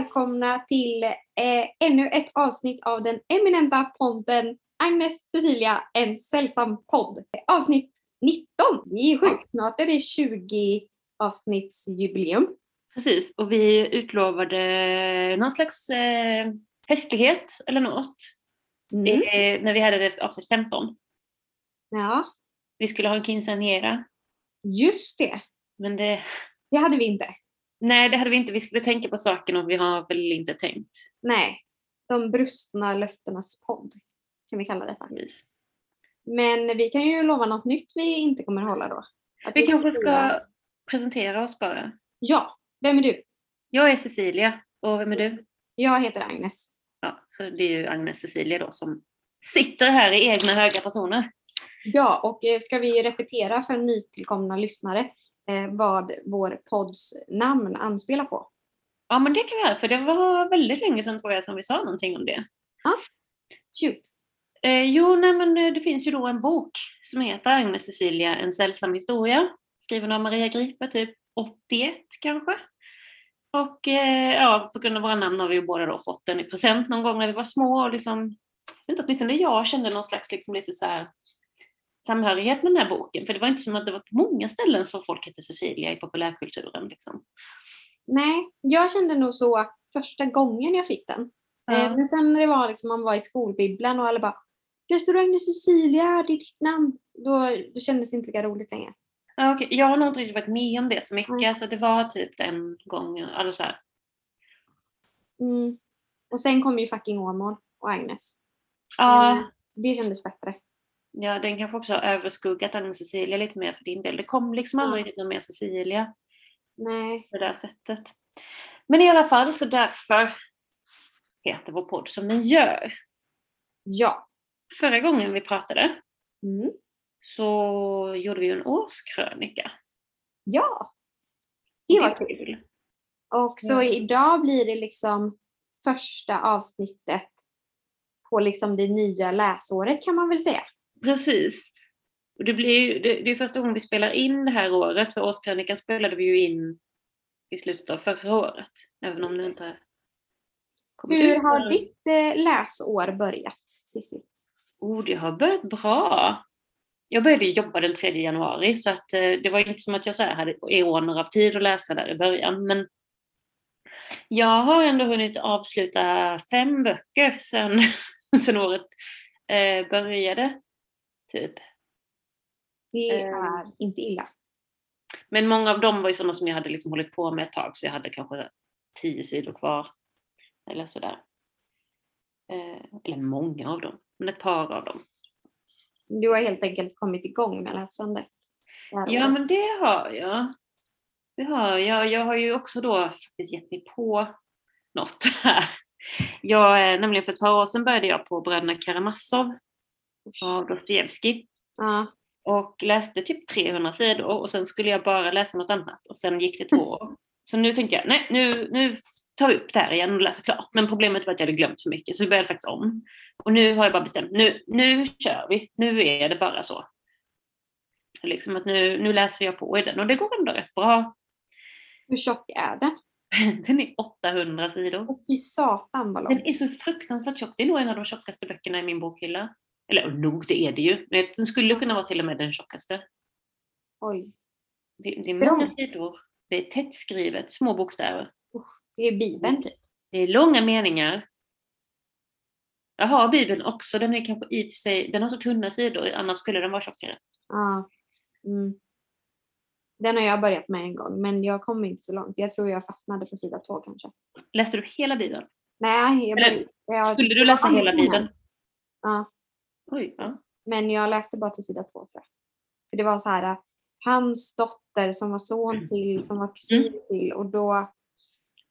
välkomna till eh, ännu ett avsnitt av den eminenta podden Agnes Cecilia, en sällsam podd. Avsnitt 19. Det är sjukt, snart är det 20 avsnittsjubileum. Precis, och vi utlovade någon slags eh, festlighet eller något Mm. eh, när vi hade det avsnitt 15. Ja, Vi skulle ha en quinceañera, just det. men det, Det hade vi inte. Nej det hade vi inte. Vi skulle tänka på saken och vi har väl inte tänkt. Nej, de brustna löftenas podd kan vi kalla detta. Precis. Men vi kan ju lova något nytt vi inte kommer hålla då. Att Vi kanske fira- ska presentera oss bara. Ja, vem är du? Jag är Cecilia och vem är du? Jag heter Agnes. Ja, så det är ju Agnes Cecilia då som sitter här i egna höga personer. Ja, och eh, ska vi repetera för nytillkomna lyssnare vad vår podds namn anspelar på? Ja men det kan vi göra för det var väldigt länge sedan tror jag som vi sa någonting om det. Shoot. Eh, jo, nej, men eh, det finns ju då en bok som heter Agnes Cecilia, en sällsam historia. Skriven av Maria Gripe, typ 81 kanske. Och eh, ja, på grund av våra namn har vi ju båda då fått den i present någon gång när vi var små. Och liksom, inte, åtminstone jag kände någon slags liksom lite så här samhörighet med den här boken. För det var inte som att det var på många ställen som folk hette Cecilia i populärkulturen. Liksom. Nej, jag kände nog så första gången jag fick den. Eh, Ja. Men sen när det var liksom, man var i skolbibblan och alla bara Agnes Cecilia, det är ditt namn. Då, då kändes det inte lika roligt längre. Ja, okej. Jag har nog inte riktigt varit med om det så mycket. Mm. Alltså, det var typ en gång, alltså så Mm. Och sen kom ju fucking Åmål och Agnes. ja, Mm. Det kändes bättre. Ja, den kanske också har överskuggat Agnes Cecilia lite mer för din del. Det kom liksom Ja. aldrig riktigt någon mer Cecilia Nej. på det där sättet. Men i alla fall så därför heter vår podd som den gör. Ja. Förra gången vi pratade Mm. så gjorde vi en årskrönika. Ja. Det var kul. Och så Ja. idag blir det liksom första avsnittet på liksom det nya läsåret kan man väl säga. Precis. Det, blir, det, det är första gången vi spelar in det här året, för årskrönikan spelade vi ju in i slutet av förra året. Även om det inte kommit Hur ut har ditt eh, läsår börjat Cissi? Oh, det har börjat bra. Jag började jobba den 3 januari så att eh, det var inte som att jag så här hade eoner av tid att läsa där i början. Men jag har ändå hunnit avsluta fem böcker sedan, sedan året eh, började. Typ. Det är inte illa. Men många av dem var ju sådana som jag hade liksom hållit på med ett tag så jag hade kanske tio sidor kvar. Eller sådär. Eh, eller många av dem, men ett par av dem. Du har helt enkelt kommit igång med läsandet. Ja, men det har jag. Det har jag. Jag har ju också då faktiskt gett mig på något här. Jag, eh, nämligen för ett par år sedan började jag på Bröderna Karamazov av Dostojevskij Ja. och läste typ 300 sidor och sen skulle jag bara läsa något annat och sen gick det två år. Så nu tänkte jag, nej nu, nu tar vi upp det här igen och läser klart. Men problemet var att jag hade glömt för mycket så vi började faktiskt om. Och nu har jag bara bestämt, nu, nu kör vi, nu är det bara så. Liksom att nu, nu läser jag på i den och det går ändå rätt bra. Hur tjock är den? Den är 800 sidor. Fy satan vad Den lång. är så fruktansvärt tjock. Det är nog en av de tjockaste böckerna i min bokhylla. Eller nog, det är det ju. Den skulle kunna vara till och med den tjockaste. Oj. Det, det är Bra. många sidor. Det är tätt skrivet, små bokstäver. Det är Bibeln typ. Det är långa meningar. Jag har Bibeln också, den är kanske i och för sig, den har så tunna sidor, annars skulle den vara tjockare. Ja. Mm. Den har jag börjat med en gång men jag kom inte så långt. Jag tror jag fastnade på sida två kanske. Läste du hela Bibeln? Nej, jag Eller, jag, Skulle du läsa hela Bibeln? Ja, Oj, ja. men jag läste bara till sida två tror jag. För det var så här, hans dotter som var son till, som var kusin till och då,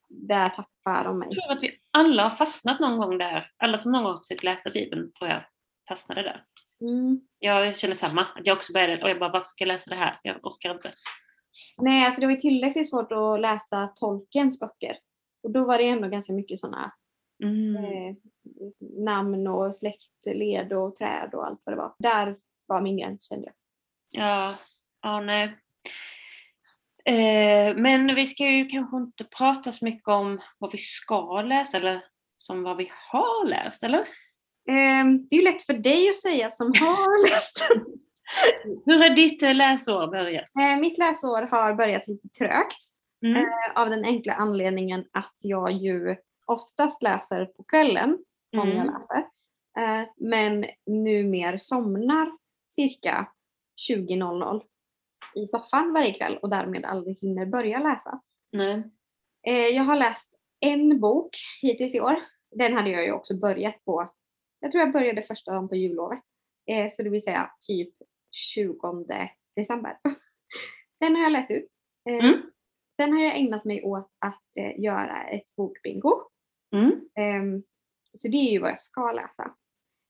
där tappade de mig. Jag tror att vi alla har fastnat någon gång där. Alla som någon gång har försökt läsa Bibeln tror jag fastnade där. Mm. Jag känner samma, att jag också började, och jag bara varför ska jag läsa det här? Jag orkar inte. Nej, alltså det var tillräckligt svårt att läsa Tolkiens böcker. Och då var det ändå ganska mycket sådana Mm. eh, namn och släktled och träd och allt vad det var. Där var min gräns kände jag. Ja, ja nej. Eh, men vi ska ju kanske inte prata så mycket om vad vi ska läsa eller som vad vi har läst, eller? Ehm, det är ju lätt för dig att säga som har läst. Hur har ditt eh, läsår börjat? Eh, Mitt läsår har börjat lite trögt Mm. eh, av den enkla anledningen att jag ju oftast läser på kvällen jag Mm. läser. Eh, Men numer somnar cirka 20.00 i soffan varje kväll och därmed aldrig hinner börja läsa. Nej. Eh, Jag har läst en bok hittills i år. Den hade jag ju också börjat på. Jag tror jag började första dagen på jullovet. Eh, Så det vill säga typ 20 december. Den har jag läst ut. Eh, Mm. Sen har jag ägnat mig åt att göra ett bokbingo. Mm. Så det är ju vad jag ska läsa.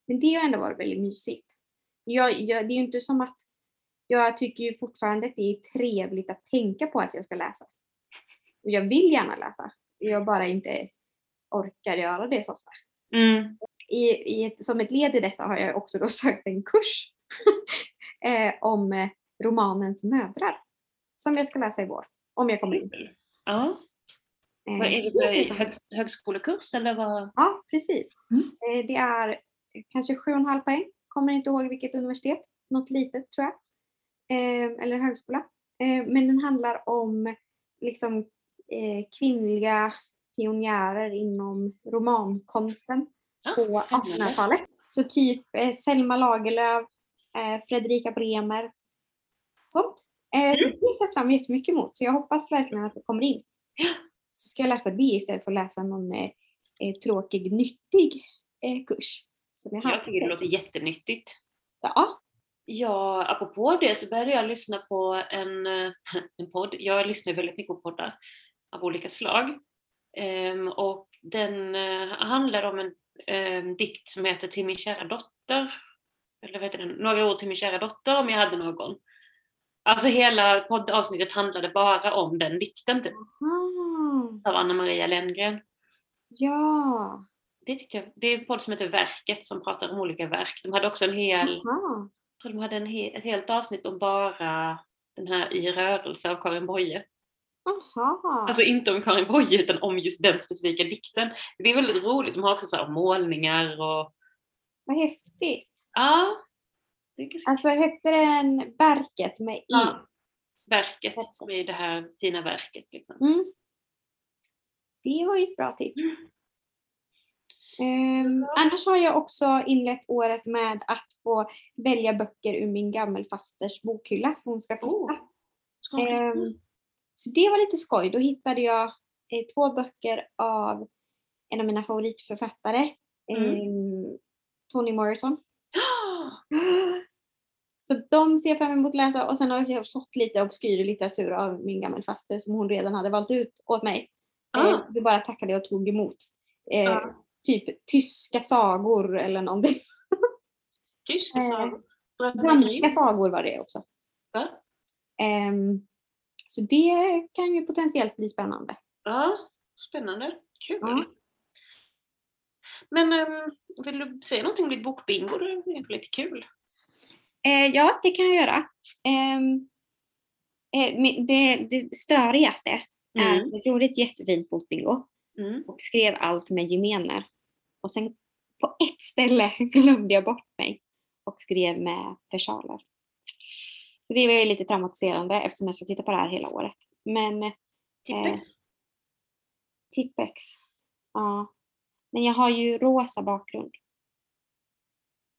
Men det har ändå varit väldigt mysigt. Jag, jag, det är ju inte som att jag tycker ju fortfarande att det är trevligt att tänka på att jag ska läsa. Och jag vill gärna läsa. Jag bara inte orkar göra det så ofta. Mm. I, i ett, som ett led i detta har jag också då sökt en kurs eh, om eh, romanens mödrar. Som jag ska läsa i vår. Om jag kommer in. Ja. Eh, Vad är så det för hög, högskolekurs eller vad? Ja, precis. Mm. Eh, Det är kanske 7,5 poäng. Kommer inte ihåg vilket universitet. Något litet tror jag. Eh, Eller högskola. Eh, Men den handlar om liksom eh, kvinnliga pionjärer inom romankonsten Ja, på spännande. 1800-talet. Så typ eh, Selma Lagerlöf, eh, Fredrika Bremer. Sånt. Eh, Så det ser jag fram jättemycket emot. Så jag hoppas verkligen att det kommer in. Så ska jag läsa det istället för att läsa någon eh, eh, tråkig, nyttig eh, kurs. Som jag. Jag tycker det låter jättenyttigt. Ja. Ja, apropå det så började jag lyssna på en, eh, en podd. Jag lyssnar väldigt mycket på poddar av olika slag. Ehm, och den eh, handlar om en eh, dikt som heter Till min kära dotter. Eller vad heter den? Några ord till min kära dotter om jag hade någon. Alltså hela poddavsnittet handlade bara om den dikten typ, Ah, av Anna Maria Lenngren. ja. Det, tyckte jag, det är en podd som heter Verket som pratar om olika verk. De hade också en hel Aha. Jag tror de hade en he- ett helt avsnitt om bara den här I rörelse av Karin Boye. Aha. Alltså inte om Karin Boye utan om just den specifika dikten. Det är väldigt roligt. De har också så målningar och Vad häftigt. ja. Alltså hette den Verket med I? Ja. verket som är det här fina verket. Liksom. Mm. Det var ju ett bra tips. Ehm, annars har jag också inlett året med att få välja böcker ur min gammelfasters bokhylla för hon ska flytta. Oh. Ehm, så det var lite skoj. Då hittade jag eh, två böcker av en av mina favoritförfattare, Mm. ehm, Toni Morrison. Så de ser jag fram emot att läsa och sen har jag fått lite obskyr litteratur av min gammelfaster som hon redan hade valt ut åt mig. Ah. Eh, så det bara tackade jag och tog emot. Eh, Ja. Typ tyska sagor eller någonting. Tyska Eh, sagor. Danska Grimm. sagor var det också. Va? Ehm, så det kan ju potentiellt bli spännande. Ja, spännande. Kul. Ja. Men ehm, vill du säga någonting om ditt bokbingo? Det är lite kul. Eh, ja, det kan jag göra. Ehm, eh, det, det störigaste Mm. att jag gjorde ett jättefint bokbingo Mm. och skrev allt med gemener. Och sen på ett ställe glömde jag bort mig och skrev med versaler. Så det var ju lite traumatiserande eftersom jag ska titta på det här hela året. Men eh, Tippex. Tippex, ja. Men jag har ju rosa bakgrund.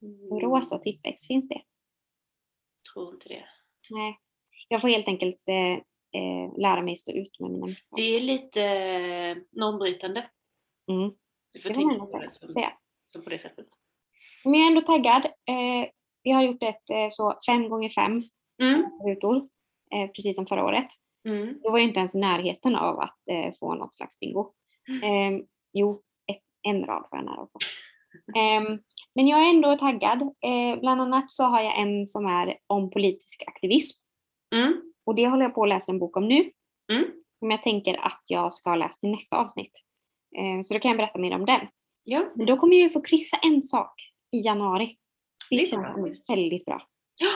Mm. Rosa Tippex, finns det? Tror inte det. Nej. Jag får helt enkelt eh, eh, lära mig stå ut med mina misstag. Det är lite eh, normbrytande. Mm. Du får Det tänka på säga. det som- säga. som på det sättet. Men jag är ändå taggad. Eh, jag har gjort ett eh, så fem gånger fem Mm. rutor, eh, precis som förra året. Mm. Det var ju inte ens i närheten av att eh, få något slags bingo. Eh, jo, ett, en rad var jag nära på. Eh, men jag är ändå taggad. Eh, bland annat så har jag en som är om politisk aktivism. Mm. Och det håller jag på att läsa en bok om nu. Mm. Som jag tänker att jag ska läsa till nästa avsnitt. Eh, så då kan jag berätta mer om den. Ja. Men då kommer jag ju få kryssa en sak i januari. Det, Det är känns fantastiskt. väldigt bra. Ja.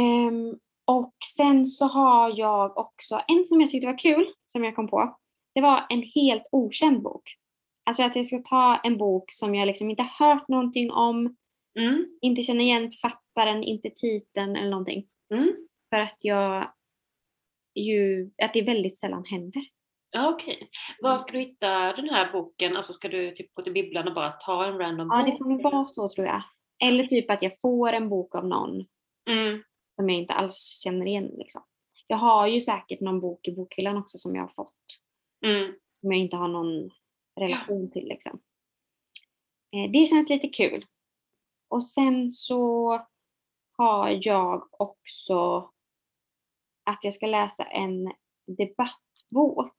Ehm, och sen så har jag också en som jag tyckte var kul, som jag kom på. Det var en helt okänd bok. Alltså att jag ska ta en bok som jag liksom inte hört någonting om, Mm. inte känner igen författaren, inte titeln eller någonting. Mm. För att jag ju, att det väldigt sällan händer. Ja, Okej. Var ska du hitta den här boken? Alltså ska du typ gå till bibblan och bara ta en random Ja, bok? det får nog vara så tror jag. Eller typ att jag får en bok av någon Mm. som jag inte alls känner igen. Liksom. Jag har ju säkert någon bok i bokhyllan också som jag har fått. Mm. Som jag inte har någon relation till. Liksom. Eh, Det känns lite kul. Och sen så har jag också att jag ska läsa en debattbok.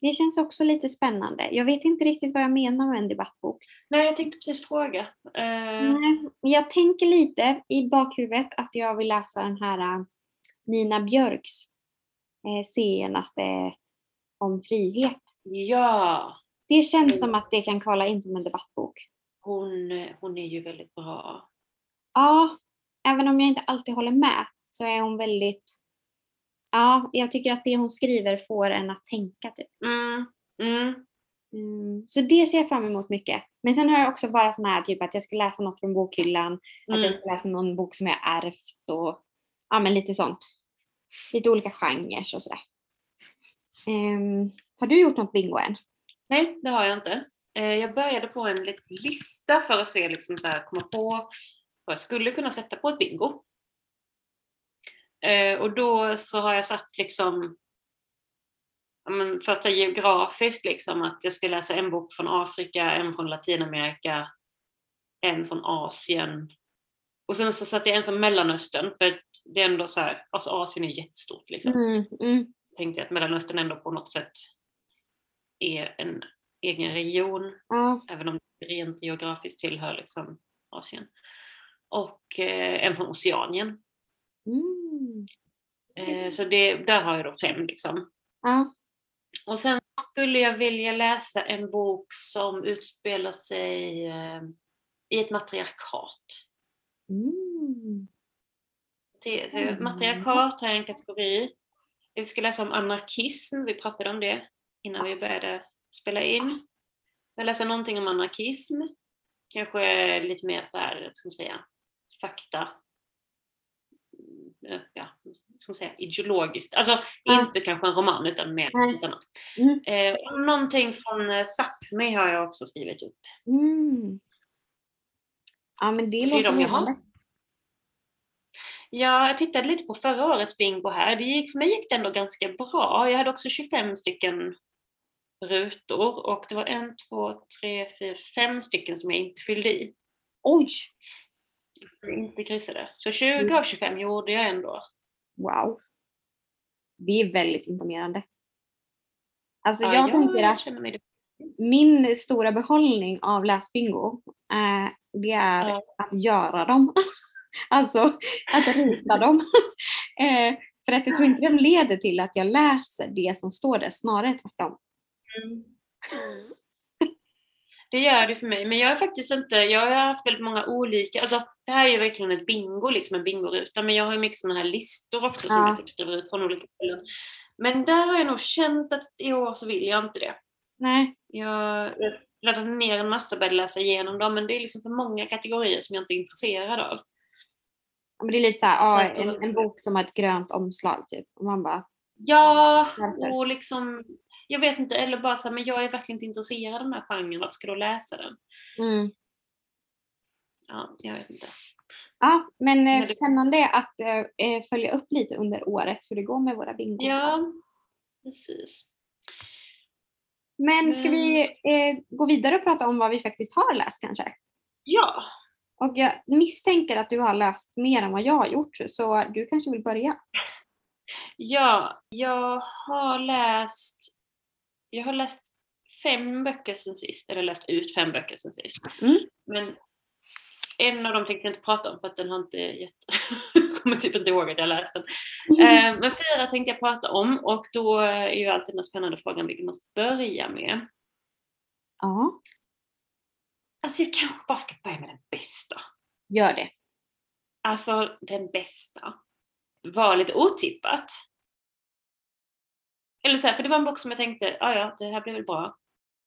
Det känns också lite spännande. Jag vet inte riktigt vad jag menar med en debattbok. Nej, jag tänkte precis fråga. Eh, Nej, jag tänker lite i bakhuvudet att jag vill läsa den här äh, Nina Björks eh, senaste om frihet. Ja, Det känns Mm. som att det kan kvala in som en debattbok. hon, hon är ju väldigt bra. Ja, även om jag inte alltid håller med så är hon väldigt... Ja, jag tycker att det hon skriver får en att tänka typ. Mm. Mm. Mm, så det ser jag fram emot mycket. Men sen har jag också bara sån här typ att jag ska läsa något från bokhyllan, att jag Mm. ska läsa någon bok som jag ärvt och ja men lite sånt. Lite olika genrer och sådär. Ehm, har du gjort något bingo än? Nej, det har jag inte. Eh, Jag började på en liten lista för att se, liksom så här, komma på vad jag skulle kunna sätta på ett bingo. Eh, Och då så har jag satt liksom, men första geografiskt, liksom, att jag ska läsa en bok från Afrika, en från Latinamerika, en från Asien. Och sen så satte jag en från Mellanöstern, för det är ändå så här, alltså Asien är jättestort liksom Mm, mm, tänkte jag att Mellanöstern ändå på något sätt är en egen region, ja. även om det rent geografiskt tillhör liksom Asien. Och eh, en från Oceanien. Mm, Eh, så det, där har jag då fem liksom. ja. Och sen skulle jag vilja läsa en bok som utspelar sig eh, i ett matriarkat. Mm. Det, matriarkat har jag en kategori. Vi ska läsa om anarkism, vi pratade om det innan vi började spela in. Jag läser någonting om anarkism, kanske lite mer så här, ska man säga, fakta. Mm, Ja, ska man säga, ideologiskt. Alltså Ja. inte kanske en roman utan mer Nej. något annat. Mm. Eh, någonting från eh, Sápmi har jag också skrivit upp. Mm. Ja men det Det låter de jag har. Ja, jag tittade lite på förra årets bingo här. Det gick, för mig gick det ändå ganska bra. Jag hade också 25 stycken rutor och det var en, två, tre, fyra, fem stycken som jag inte fyllde i. Oj! Jag inte kryssade. Så 20 av 25 gjorde jag ändå. Wow. Det är väldigt imponerande. Alltså Ja, jag tänker att min stora behållning av läsbingo, eh, det är Ja. att göra dem. alltså att rita dem. eh, för att jag tror inte de leder till att jag läser det som står där, snarare tvärtom. Mm. Det gör det för mig, men jag är faktiskt inte, jag har haft väldigt många olika, alltså det här är ju verkligen ett bingo, liksom en bingoruta, men jag har ju mycket sådana här listor också som Ja. jag typ skriver ut från olika ställen. Men där har jag nog känt att i år så vill jag inte det. Nej. Jag laddade ner en massa och började läsa igenom dem, men det är liksom för många kategorier som jag inte är intresserad av. Men det är lite såhär, Så att- en, en bok som har ett grönt omslag typ. Och man bara, Ja, Varför? och liksom, jag vet inte, eller bara så här, men jag är verkligen inte intresserad av den här genren, varför ska du läsa den? mm. Ja, jag vet inte. Ja, men eh, Men det- spännande att eh, eh, följa upp lite under året hur det går med våra bingos. Ja, precis. Men ska vi eh, gå vidare och prata om vad vi faktiskt har läst kanske? Ja, Och jag misstänker att du har läst mer än vad jag har gjort, så du kanske vill börja? ja, jag har läst, jag har läst fem böcker sen sist, eller läst ut fem böcker sen sist. Mm. Men en av dem tänkte jag inte prata om för att den har inte gett, jag kommer typ inte ihåg att jag läst den. Eh, Men fyra tänkte jag prata om och då är ju alltid den spännande frågan vilken man ska börja med. Ja, Alltså jag kanske bara ska börja med den bästa. gör det. Alltså den bästa. var lite otippat. Eller så här, för det var en bok som jag tänkte, ja ja, det här blir väl bra.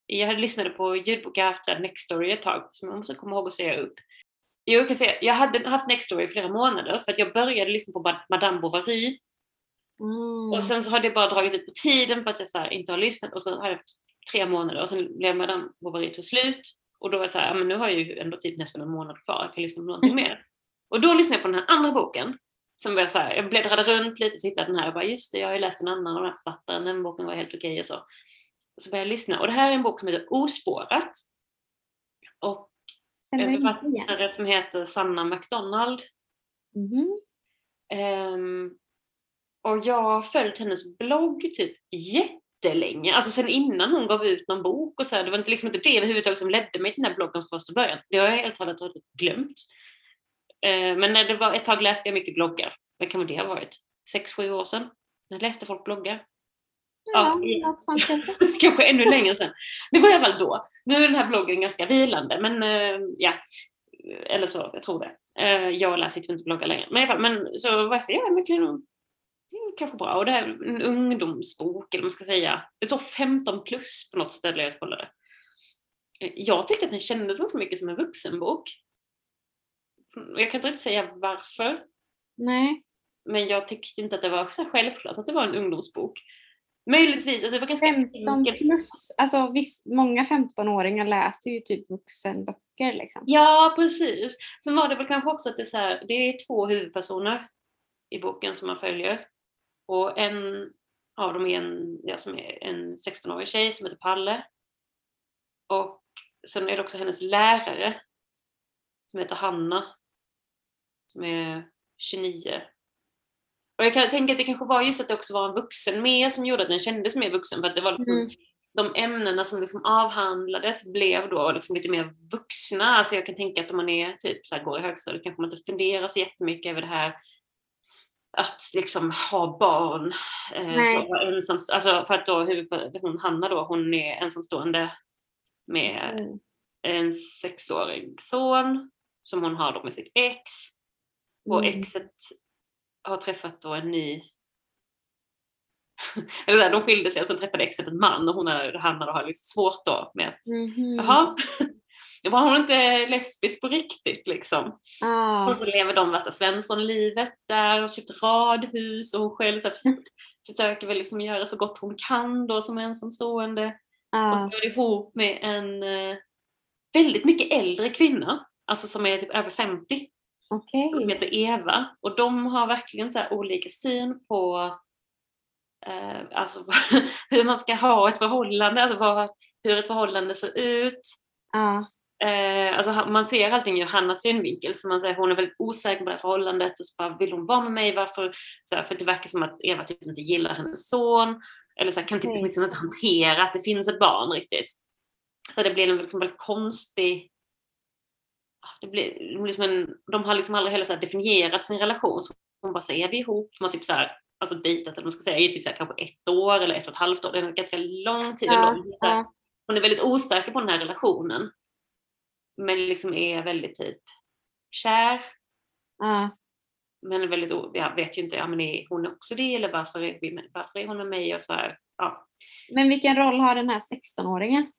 Jag lyssnat på ljudbok, jag har haft Nextory ett tag, som jag måste komma ihåg att säga upp. Jag kan säga, jag hade haft Nextory i flera månader för att jag började lyssna på Madame Bovary. Mm. Och sen så hade jag bara dragit ut på tiden för att jag så här, inte har lyssnat och så har jag haft tre månader och sen blev Madame Bovary till slut. Och då var jag så här, ja, men nu har jag ju ändå typ nästan en månad kvar, jag kan lyssna på någonting mer. Och då lyssnade jag på den här andra boken. Som var så här, jag bläddrade runt lite, så hittade den här och bara just det, jag har ju läst en annan av den här författaren, den boken var helt okej och så. Och så började jag lyssna och det här är en bok som heter Ospårat. Och Författare som heter Sanna McDonald. Mhm. Ehm, och jag har följt hennes blogg typ jättelänge, alltså sen innan hon gav ut någon bok och så här, det var inte liksom inte det överhuvudtaget som ledde mig till den här bloggen från första början. Det har jag helt och hållet glömt. Ehm, men när det var, ett tag läste jag mycket bloggar. Vad kan det ha varit? Sex, sju år sedan? När läste folk bloggar? Ja, något sånt kanske. kanske ännu längre sedan. Det var i alla fall då. Nu är den här bloggen ganska vilande, men eh, ja. Eller så, jag tror det. Eh, jag läser inte bloggar längre. Men i alla fall, men så var jag så ja kan nog- det är kanske bra. Och det är en ungdomsbok, eller vad man ska säga. Det står 15 plus på något ställe jag kollade. Jag tyckte att den kändes ganska mycket som en vuxenbok. Jag kan inte riktigt säga varför. Nej. Men jag tyckte inte att det var så självklart att det var en ungdomsbok. Möjligtvis, att det var ganska 15 enkelt. plus. Alltså visst, många 15-åringar läser ju typ vuxenböcker liksom. Ja, precis. Sen var det väl kanske också att det är, så här, det är två huvudpersoner i boken som man följer. Och en av dem är en, ja, som är en 16-årig tjej som heter Palle. Och sen är det också hennes lärare som heter Hanna. Som är 29. Och jag kan tänka att det kanske var just att det också var en vuxen med som gjorde att den kändes mer vuxen. För att det var liksom Mm. de ämnena som liksom avhandlades blev då liksom lite mer vuxna. Alltså jag kan tänka att om man är typ så här, går i högstadiet kanske man inte funderar så jättemycket över det här att liksom ha barn. Eh, så ensam, alltså för att då hon Hanna då, hon är ensamstående med Mm. en sexårig son som hon har då med sitt ex. Och Mm. exet har träffat då en ny eller de skilde sig och sen träffade exet en man och hon är, Hanna då har lite svårt då med att Mhm. jaha, var hon inte lesbisk på riktigt liksom? Ah. Och så lever de värsta Svensson-livet där och köpt radhus och hon själv så här, försöker väl liksom göra så gott hon kan då som ensamstående. Och Ah. så är det ihop med en eh, väldigt mycket äldre kvinna, alltså som är typ över 50 Okej. som heter Eva och de har verkligen så olika syn på eh, alltså, hur man ska ha ett förhållande, alltså vad, hur ett förhållande ser ut. Ah. Eh, alltså, man ser allting ur Hannas synvinkel, så man säger hon är väldigt osäker på det här förhållandet och så bara, vill hon vara med mig? Varför? Så här, för det verkar som att Eva typ inte gillar hennes son eller så här, kan typ åtminstone inte hantera att det finns ett barn riktigt. Så det blir en liksom väldigt konstig det blir, det blir som en, de har liksom aldrig heller så definierat sin relation. Så de bara säger, är vi ihop? De har typ så här, alltså dejtat eller man ska säga, i typ så här, kanske ett år eller ett och ett halvt år. Det är en ganska lång tid. Ja, ändå. Så här, ja. Hon är väldigt osäker på den här relationen. Men liksom är väldigt typ kär. Ah. Men är väldigt, jag vet ju inte, ja men är hon också det eller varför är, vi varför är hon med mig och så här. Ja, Men vilken roll har den här 16-åringen?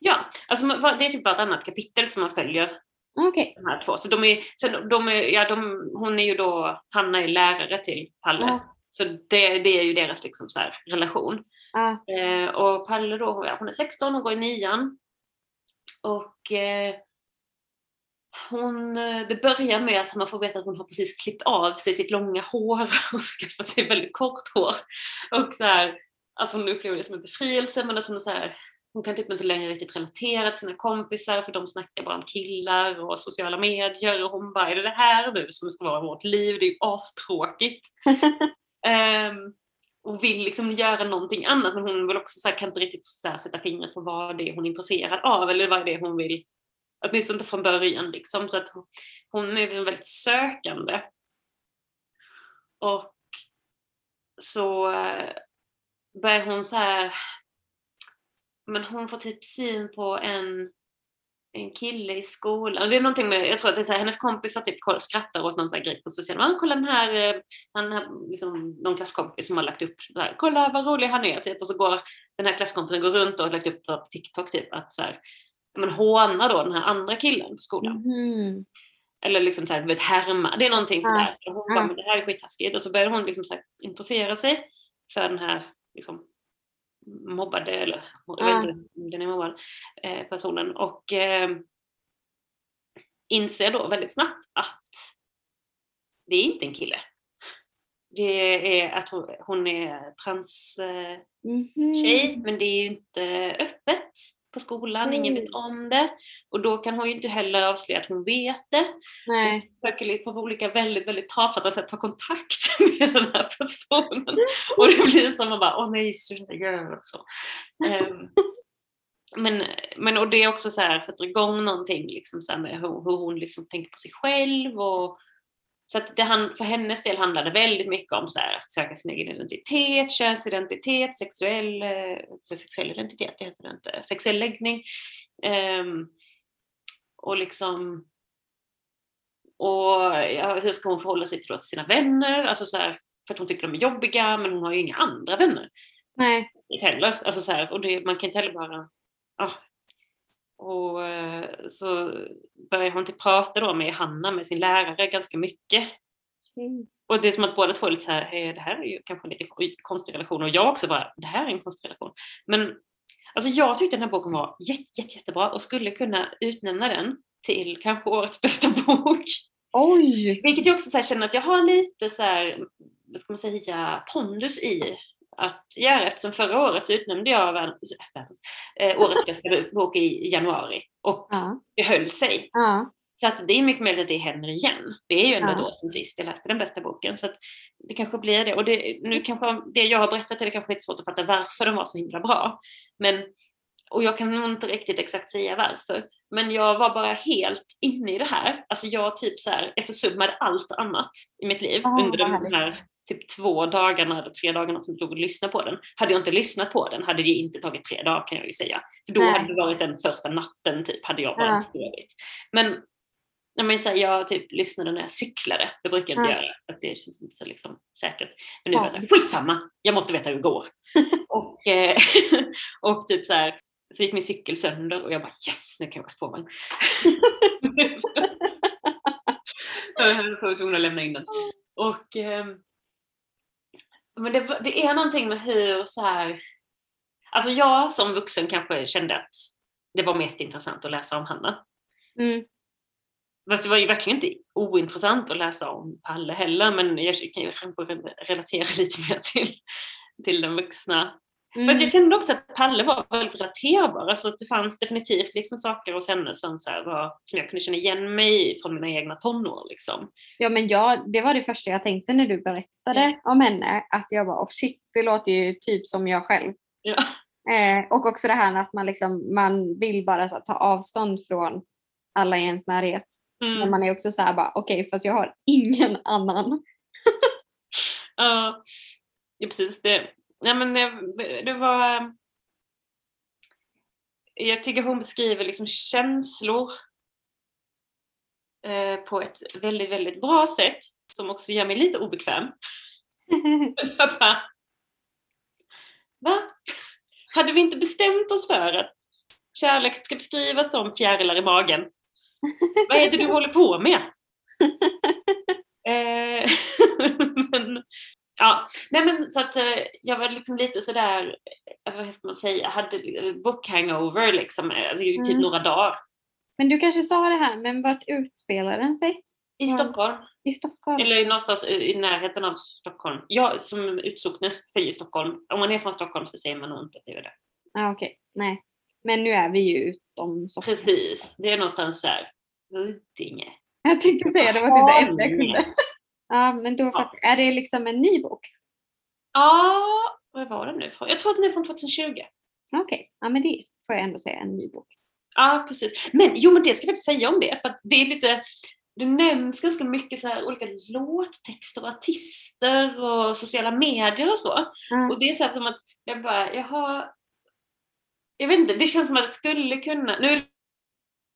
ja alltså det är typ vartannat kapitel som man följer Okej. de här två. Så de är, sen, de är, ja, de, hon är ju då, Hanna är lärare till Palle. Ja. Så det, det är ju deras liksom så här relation. Ah. Eh, och Palle då, ja, hon är 16 och går i nian. Och eh, hon, eh, det börjar med att man får veta att hon har precis klippt av sig sitt långa hår och skaffat sig väldigt kort hår. Och så här, att hon upplever det som en befrielse men att hon är så här, hon kan typ inte längre riktigt relatera till sina kompisar för de snackar bara om killar och sociala medier och hon bara, är det det här nu som ska vara vårt liv? Det är ju astråkigt. Ehm, och vill liksom göra någonting annat men hon vill också så här, kan inte riktigt här, sätta fingret på vad det är hon är intresserad av eller vad det är hon vill, åtminstone inte från början liksom. Så att hon, hon är liksom väldigt sökande. Och så eh, börjar hon så här men hon får typ syn på en en kille i skolan. Det är någonting med, jag tror att det är så här, hennes kompisar typ skrattar åt någon sån här grej på sociala medier. Kolla den här, eh, han har liksom någon klasskompis som har lagt upp här, kolla vad rolig han är typ. Och så går den här klasskompisen går runt och har lagt upp på TikTok typ att så här, men hånar då den här andra killen på skolan. Mm. Eller liksom så här, vet, härma. Det är någonting sådär. Så hon bara, men det här är skittaskigt. Och så börjar hon liksom så här, intressera sig för den här liksom, mobbade, eller jag Ja. vet inte om den är mobbad, eh, personen. Och eh, inser då väldigt snabbt att det är inte en kille. Det är att hon, hon är trans... Eh, Mhm. tjej, men det är ju inte öppet på skolan, ingen vet om det. Och då kan hon ju inte heller avslöja att hon vet det. Nej. Hon försöker på olika väldigt, väldigt tafatta sätt ta kontakt med den här personen. Och det blir som att bara, åh nej, sluta göra så. Ehm, men, men och det är också så här, sätter igång någonting liksom så med hur, hur hon liksom tänker på sig själv och så att det han, för hennes del handlade väldigt mycket om så här, att söka sin egen identitet, könsidentitet, sexuell, eh, sexuell identitet, det heter det inte, sexuell läggning. Ehm, och liksom och ja, hur ska hon förhålla sig till, sina vänner? Alltså så här, för att hon tycker de är jobbiga men hon har ju inga andra vänner Nej. heller. Alltså så här, och det, man kan inte heller bara... Ja. Och eh, så börjar hon till prata då med Hanna, med sin lärare, ganska mycket. Mm. Och det är som att båda två är lite så här, "Eh, det här är ju kanske en lite konstig relation. Och jag också bara, det här är en konstig relation. Men alltså jag tyckte den här boken var jätte, jätte, jättebra och skulle kunna utnämna den till kanske årets bästa bok. Oj! Vilket jag också så känner att jag har lite så här, vad ska man säga, pondus i att göra eftersom förra året så utnämnde jag världens, världens, eh, årets bästa bok i januari och Ja. det höll sig. Ja. Så att det är mycket möjligt att det händer igen. Det är ju ändå Ja. ett år sedan sist jag läste den bästa boken. Så att det kanske blir det. Och det, nu kanske det jag har berättat är det kanske lite svårt att fatta varför den var så himla bra. Men, och jag kan nog inte riktigt exakt säga varför. Men jag var bara helt inne i det här. Alltså jag typ så här, jag försummade allt annat i mitt liv Ah, under de här typ två dagarna eller tre dagarna som jag låg och lyssnade på den. Hade jag inte lyssnat på den hade det inte tagit tre dagar kan jag ju säga. För då Nej. hade det varit den första natten typ, hade jag bara Ja. sovit. Men jag, menar, så här, jag typ lyssnade när jag cyklade, det brukar jag inte Ja. göra för att det känns inte så liksom, säkert. Men nu Ja. var jag såhär, skitsamma, jag måste veta hur det går. och, eh, och typ så här, så gick min cykel sönder och jag bara yes, nu kan jag åka spårvagn. jag var tvungen att lämna in den. Och, ehm, men det, det är någonting med hur så här, alltså jag som vuxen kanske kände att det var mest intressant att läsa om Hanna. Mm. Fast det var ju verkligen inte ointressant att läsa om Palle heller, men jag kan ju kanske relatera lite mer till, till den vuxna. Mm. Fast jag kände också att Palle var väldigt relaterbar, alltså att det fanns definitivt liksom saker hos henne som, så var, som jag kunde känna igen mig i från mina egna tonår. Liksom. Ja men jag, det var det första jag tänkte när du berättade Mm. om henne. Att jag bara, oh shit, det låter ju typ som jag själv. Ja. Eh, och också det här med att man, liksom, man vill bara här, ta avstånd från alla i ens närhet. Men Mm. man är också så här bara, okej fast jag har ingen annan. Ja, ja, precis. Det, ja, men det, det var... Jag tycker hon beskriver liksom känslor eh, på ett väldigt, väldigt bra sätt som också gör mig lite obekväm. Bara, Va? Hade vi inte bestämt oss för att kärlek ska beskrivas som fjärilar i magen? Vad är det du håller på med? Eh, men, ja, nej men så att eh, jag var liksom lite sådär, eh, vad ska man säga, hade eh, book hangover liksom, alltså, i typ Mm. några dagar. men du kanske sa det här, men vart utspelar den sig? I Ja. Stockholm, I Stockholm? eller någonstans i närheten av Stockholm. Jag som utsocknes säger Stockholm. Om man är från Stockholm så säger man nog inte att det är det. Ja, okej, nej. Men nu är vi ju utom Stockholm. Precis, det är någonstans där. Huddinge. Jag tänkte säga det var typ det enda jag kunde. Ja, men då fatt- är det liksom en ny bok? Ja, vad var den nu från? Jag tror att den är från 2020. Okej, ja men det får jag ändå säga en ny bok. Ja, precis. Men jo, men det ska jag faktiskt säga om det, för det är lite, det nämns ganska mycket så här olika låttexter och artister och sociala medier och så. Ja. Och det är så här som att jag bara, jag har, jag vet inte, det känns som att det skulle kunna, nu är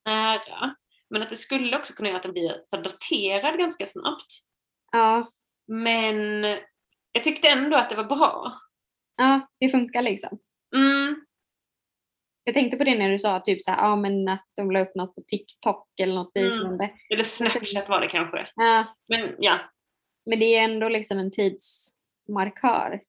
nära. Men att det skulle också kunna göra att den blir så daterad ganska snabbt. Ja, Men jag tyckte ändå att det var bra. ja det funkar liksom. Mm, Jag tänkte på det när du sa typ så här, ja men att de la upp något på TikTok eller något Mm. liknande. eller Snapchat var det kanske. Ja, Men ja, men det är ändå liksom en tidsmarkör.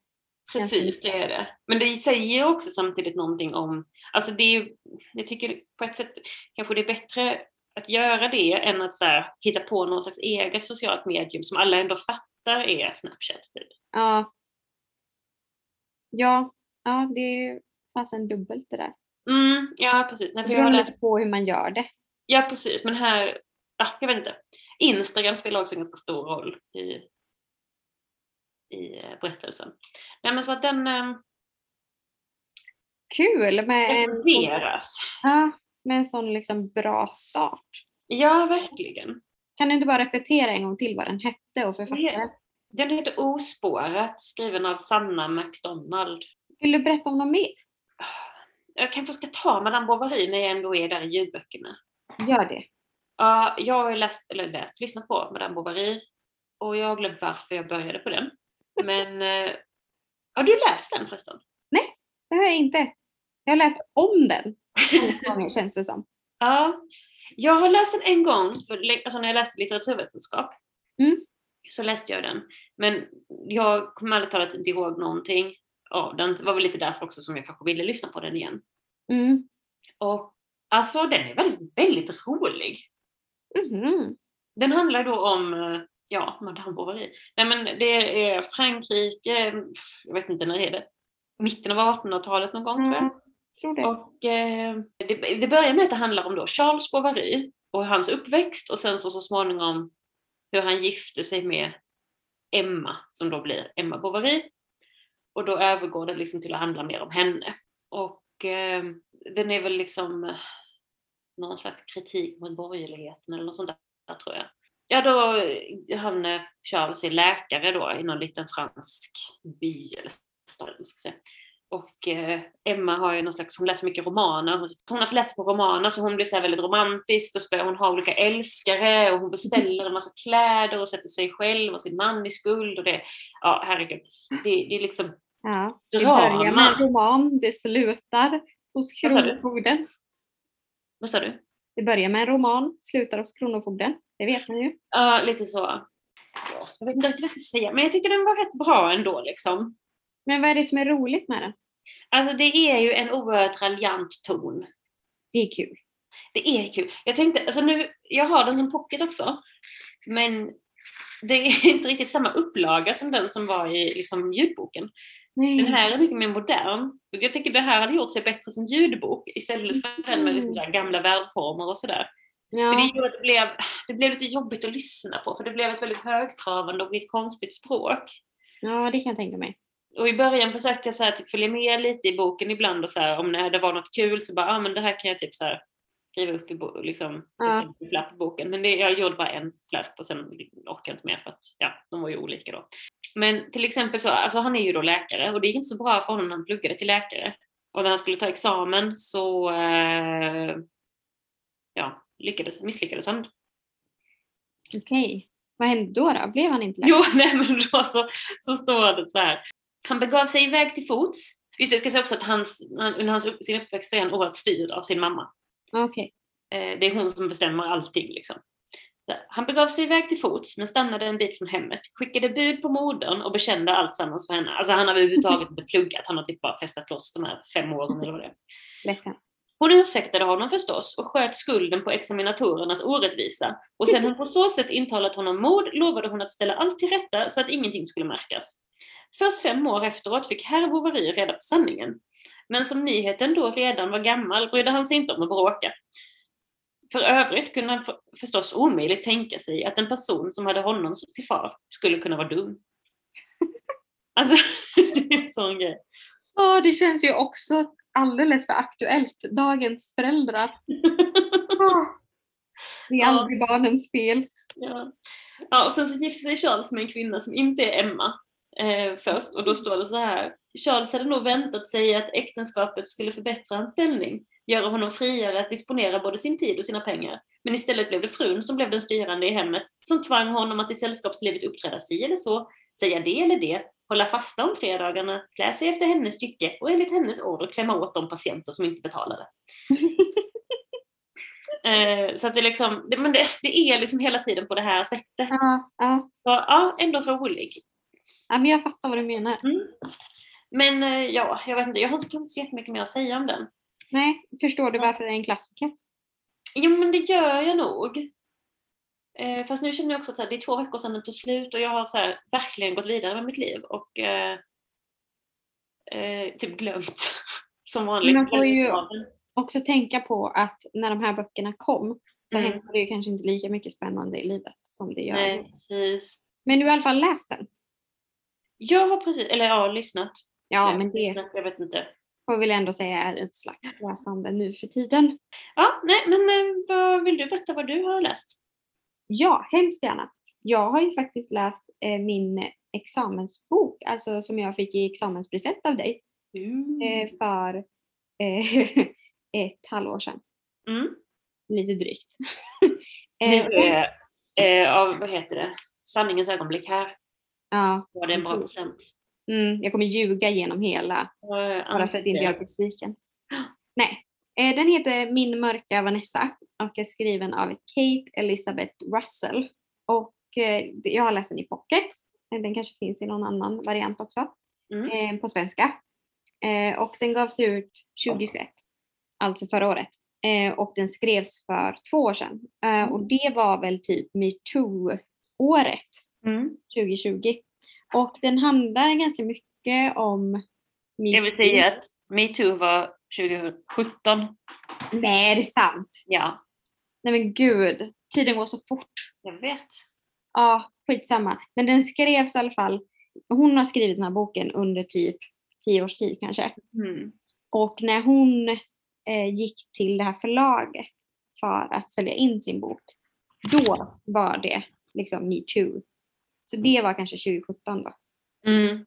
precis det är det. Men det säger också samtidigt någonting om, alltså det är jag tycker på ett sätt kanske det är bättre att göra det än att så här, hitta på någon slags eget socialt medium som alla ändå fattar är Snapchat. Typ. Ja. Ja, ja det är ju fasen dubbelt det där. Mm, ja precis. Nej, Det beror lite på hur man gör det. ja precis, men här, ja, jag vet inte. Instagram spelar också en ganska stor roll i, i eh, berättelsen. Nej men så att den eh, Kul med rekommenderas. ja, med en sån liksom bra start. Ja, verkligen. Kan du inte bara repetera en gång till vad den hette och författaren? Den heter Ospårat, skriven av Sanna McDonald. Vill du berätta om något mer? Jag kanske ska ta Madame Bovary när jag ändå är där i ljudböckerna. Gör det. Ja, jag har läst, eller läst, lyssnat på Madame Bovary och jag har glömt varför jag började på den. Men eh, har du läst den förresten? Det har jag inte. Jag har läst om den. gånger, känns det som. Ja, jag har läst den en gång, för, alltså när jag läste litteraturvetenskap. Mm. Så läste jag den. Men jag kommer ärligt talat inte ihåg någonting av den. Det var väl lite därför också som jag kanske ville lyssna på den igen. Mm. Och alltså den är väldigt, väldigt rolig. Mhm. Den handlar då om, eh, ja, Madame Bovary. Nej men det är Frankrike, jag vet inte när är det? Mitten av 1800-talet någon gång tror jag. Tror det. Och eh, det, det börjar med att det handlar om då Charles Bovary och hans uppväxt och sen så, så småningom hur han gifte sig med Emma som då blir Emma Bovary. Och då övergår det liksom till att handla mer om henne. Och eh, den är väl liksom någon slags kritik mot borgerligheten eller något sånt där tror jag. Ja då, han eh, Charles är läkare då i någon liten fransk by eller stad. Och eh, Emma har ju någon slags, hon läser mycket romaner. Hon- Hon har läst på romaner så hon blir så väldigt romantisk. Då börjar hon ha olika älskare och hon beställer en massa kläder och sätter sig själv och sin man i skuld. Och det, ja herregud. Det, det är liksom, Ja. Det Drama. börjar med en roman, det slutar hos? Kronofogden. vad sa du? Det börjar med en roman, slutar hos Kronofogden. Det vet man ju. Ja, lite så. Ja, Jag vet inte riktigt vad jag ska säga, men jag tyckte den var rätt bra ändå liksom. Men vad är det som är roligt med den? Alltså det är ju en oerhört raljant ton. Det är kul. Det är kul. Jag tänkte, alltså nu, jag har den som pocket också. Men det är inte riktigt samma upplaga som den som var i liksom, ljudboken. Nej. Den här är mycket mer modern. Jag tycker det här hade gjort sig bättre som ljudbok istället för den med liksom där gamla verbformer och sådär. För Ja. det gjorde att det blev, det blev lite jobbigt att lyssna på för det blev ett väldigt högtravande och lite konstigt språk. ja, det kan jag tänka mig. Och i början försökte jag så här, typ, följa med lite i boken ibland och så här, om det var något kul så bara, ah, men det här kan jag typ så här, skriva upp i, liksom, Ja. flapp i boken. Men det, jag gjorde bara en flapp och sen orkade jag inte mer för att ja, de var ju olika då. Men till exempel så, alltså han är ju då läkare och det gick inte så bra för honom när han pluggade till läkare. Och när han skulle ta examen så eh, ja, lyckades, misslyckades han. Okej. Vad hände då? då? Blev han inte Jo, nej men då så, så står det så här. Han begav sig iväg till fots. Just det, jag ska säga också att hans, han, under hans, sin uppväxt är han oerhört styrd av sin mamma. Okej. Eh, det är hon som bestämmer allting liksom. Han begav sig iväg till fots men stannade en bit från hemmet, skickade bud på modern och bekände allt sammans för henne. Alltså han har överhuvudtaget inte pluggat, han har typ bara festat loss de här fem åren eller vad det är. Hon ursäktade honom förstås och sköt skulden på examinatorernas orättvisa. Och sen hon på så sätt intalat honom mod lovade hon att ställa allt till rätta så att ingenting skulle märkas. Först fem år efteråt fick herr Bovary reda på sanningen. Men som nyheten då redan var gammal brydde han sig inte om att bråka. För övrigt kunde han för, förstås omöjligt tänka sig att en person som hade honom till far skulle kunna vara dum. Alltså, det är en sån grej. Ja, det känns ju också alldeles för aktuellt. Dagens föräldrar. Ah. Det är Ja. aldrig barnens fel. Ja. ja, och sen så gifte sig Charles med en kvinna som inte är Emma eh, först och då står det så här. Charles hade nog väntat sig att äktenskapet skulle förbättra hans ställning. göra honom friare att disponera både sin tid och sina pengar. Men istället blev det frun som blev den styrande i hemmet, som tvang honom att i sällskapslivet uppträda si eller så, säga det eller det, hålla fasta om fredagarna, klä sig efter hennes tycke och enligt hennes order klämma åt de patienter som inte betalade. eh, så att det, liksom, det, men det, det, är liksom hela tiden på det här sättet. Ja, ja. Så, ja ändå rolig. Ja, men jag fattar vad du menar. Mm. Men eh, ja, jag vet inte, jag har inte så jättemycket mer att säga om den. Nej, förstår du varför det är en klassiker? Jo men det gör jag nog. Eh, fast nu känner jag också att här, det är två veckor sedan den tog slut och jag har så här, verkligen gått vidare med mitt liv och eh, eh, typ glömt som vanligt. Man får ju också tänka på att när de här böckerna kom så mm. hände det ju kanske inte lika mycket spännande i livet som det gör Nej, precis. Men du har i alla fall läst den? Jag har precis, eller ja, lyssnat. Ja, jag men det lyssnat, jag vet inte. får väl ändå säga är ett slags läsande nu för tiden. Ja, nej men eh, vad vill du berätta vad du har läst? Ja, hemskt gärna. Jag har ju faktiskt läst eh, min examensbok, alltså som jag fick i examenspresent av dig. Mm. Eh, för eh, ett halvår sedan. Mm. Lite drygt. det är eh, av, vad heter det, sanningens ögonblick här. Ja, var det en bra present. Mm, jag kommer ljuga genom hela, bara för att inte göra besviken. Nej, Eh, den heter Min mörka Vanessa och är skriven av Kate Elizabeth Russell. Och eh, jag har läst den i pocket. Eh, den kanske finns i någon annan variant också. Mm. På svenska. Och den gavs ut 2021. Alltså förra året. Och den skrevs för två år sedan. Och Mm. det var väl typ metoo-året. Mm. 2020. Och den handlar ganska mycket om metoo. Jag vill säga att metoo var 2017. Nej, är det sant? Ja. Nej men gud, tiden går så fort. Jag vet. Ja, skitsamma. Men den skrevs i alla fall, hon har skrivit den här boken under typ tio års tid kanske. Mm. Och när hon eh, gick till det här förlaget för att sälja in sin bok, då var det liksom metoo. Så det var kanske 2017 då. Mm.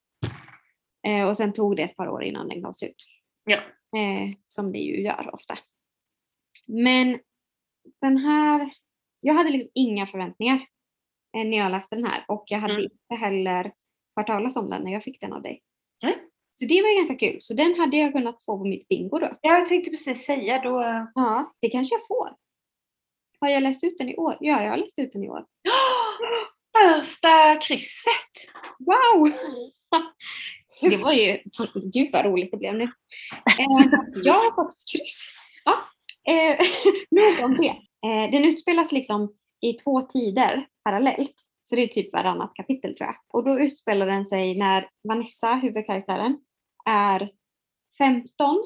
Eh, och sen tog det ett par år innan den gavs ut. Ja. Eh, som det ju gör ofta. Men den här, jag hade liksom inga förväntningar eh, när jag läste den här och jag hade Mm. inte heller hört talas om den när jag fick den av dig. Nej. Så det var ganska kul. Så den hade jag kunnat få på mitt bingo då. Ja, jag tänkte precis säga då. Ja, det kanske jag får. Har jag läst ut den i år? Ja, jag har läst ut den i år. Första krysset! Wow! Det var ju, gud vad roligt det blev nu. Eh, jag har fått kryss. Ja, eh, nog om det. Eh, den utspelas liksom i två tider parallellt. Så det är typ varannat kapitel tror jag. Och då utspelar den sig när Vanessa, huvudkaraktären, är 15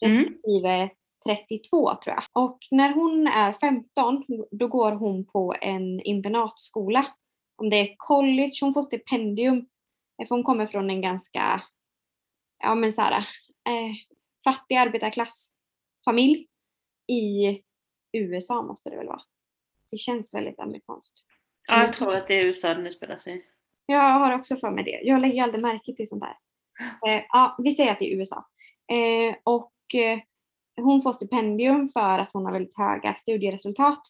respektive 32 tror jag. Och när hon är 15 då går hon på en internatskola. Om det är college, hon får stipendium för hon kommer från en ganska, ja men så här, eh, fattig arbetarklassfamilj i USA måste det väl vara. Det känns väldigt amerikanskt. Ja, jag tror att det är USA den utspelar sig Jag har också för mig det. Jag lägger aldrig märke till sånt där. Eh, ja, vi säger att det är USA. Eh, och eh, hon får stipendium för att hon har väldigt höga studieresultat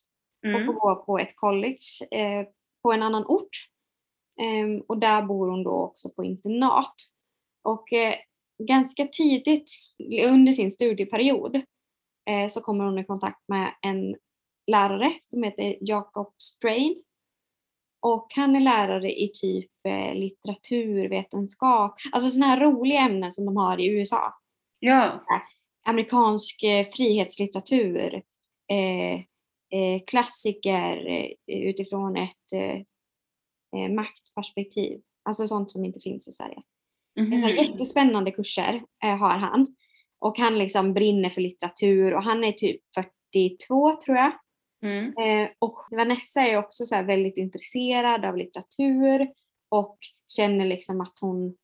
och mm. får gå på ett college eh, på en annan ort. Um, och där bor hon då också på internat. Och eh, ganska tidigt under sin studieperiod eh, så kommer hon i kontakt med en lärare som heter Jacob Strain. Och han är lärare i typ eh, litteraturvetenskap, alltså sådana här roliga ämnen som de har i USA. Ja. Amerikansk frihetslitteratur, eh, klassiker utifrån ett eh, maktperspektiv. Alltså sånt som inte finns i Sverige. Mm. Så jättespännande kurser eh, har han. Och han liksom brinner för litteratur och han är typ 42 tror jag. Mm. Eh, och Vanessa är också så väldigt intresserad av litteratur och känner liksom att hon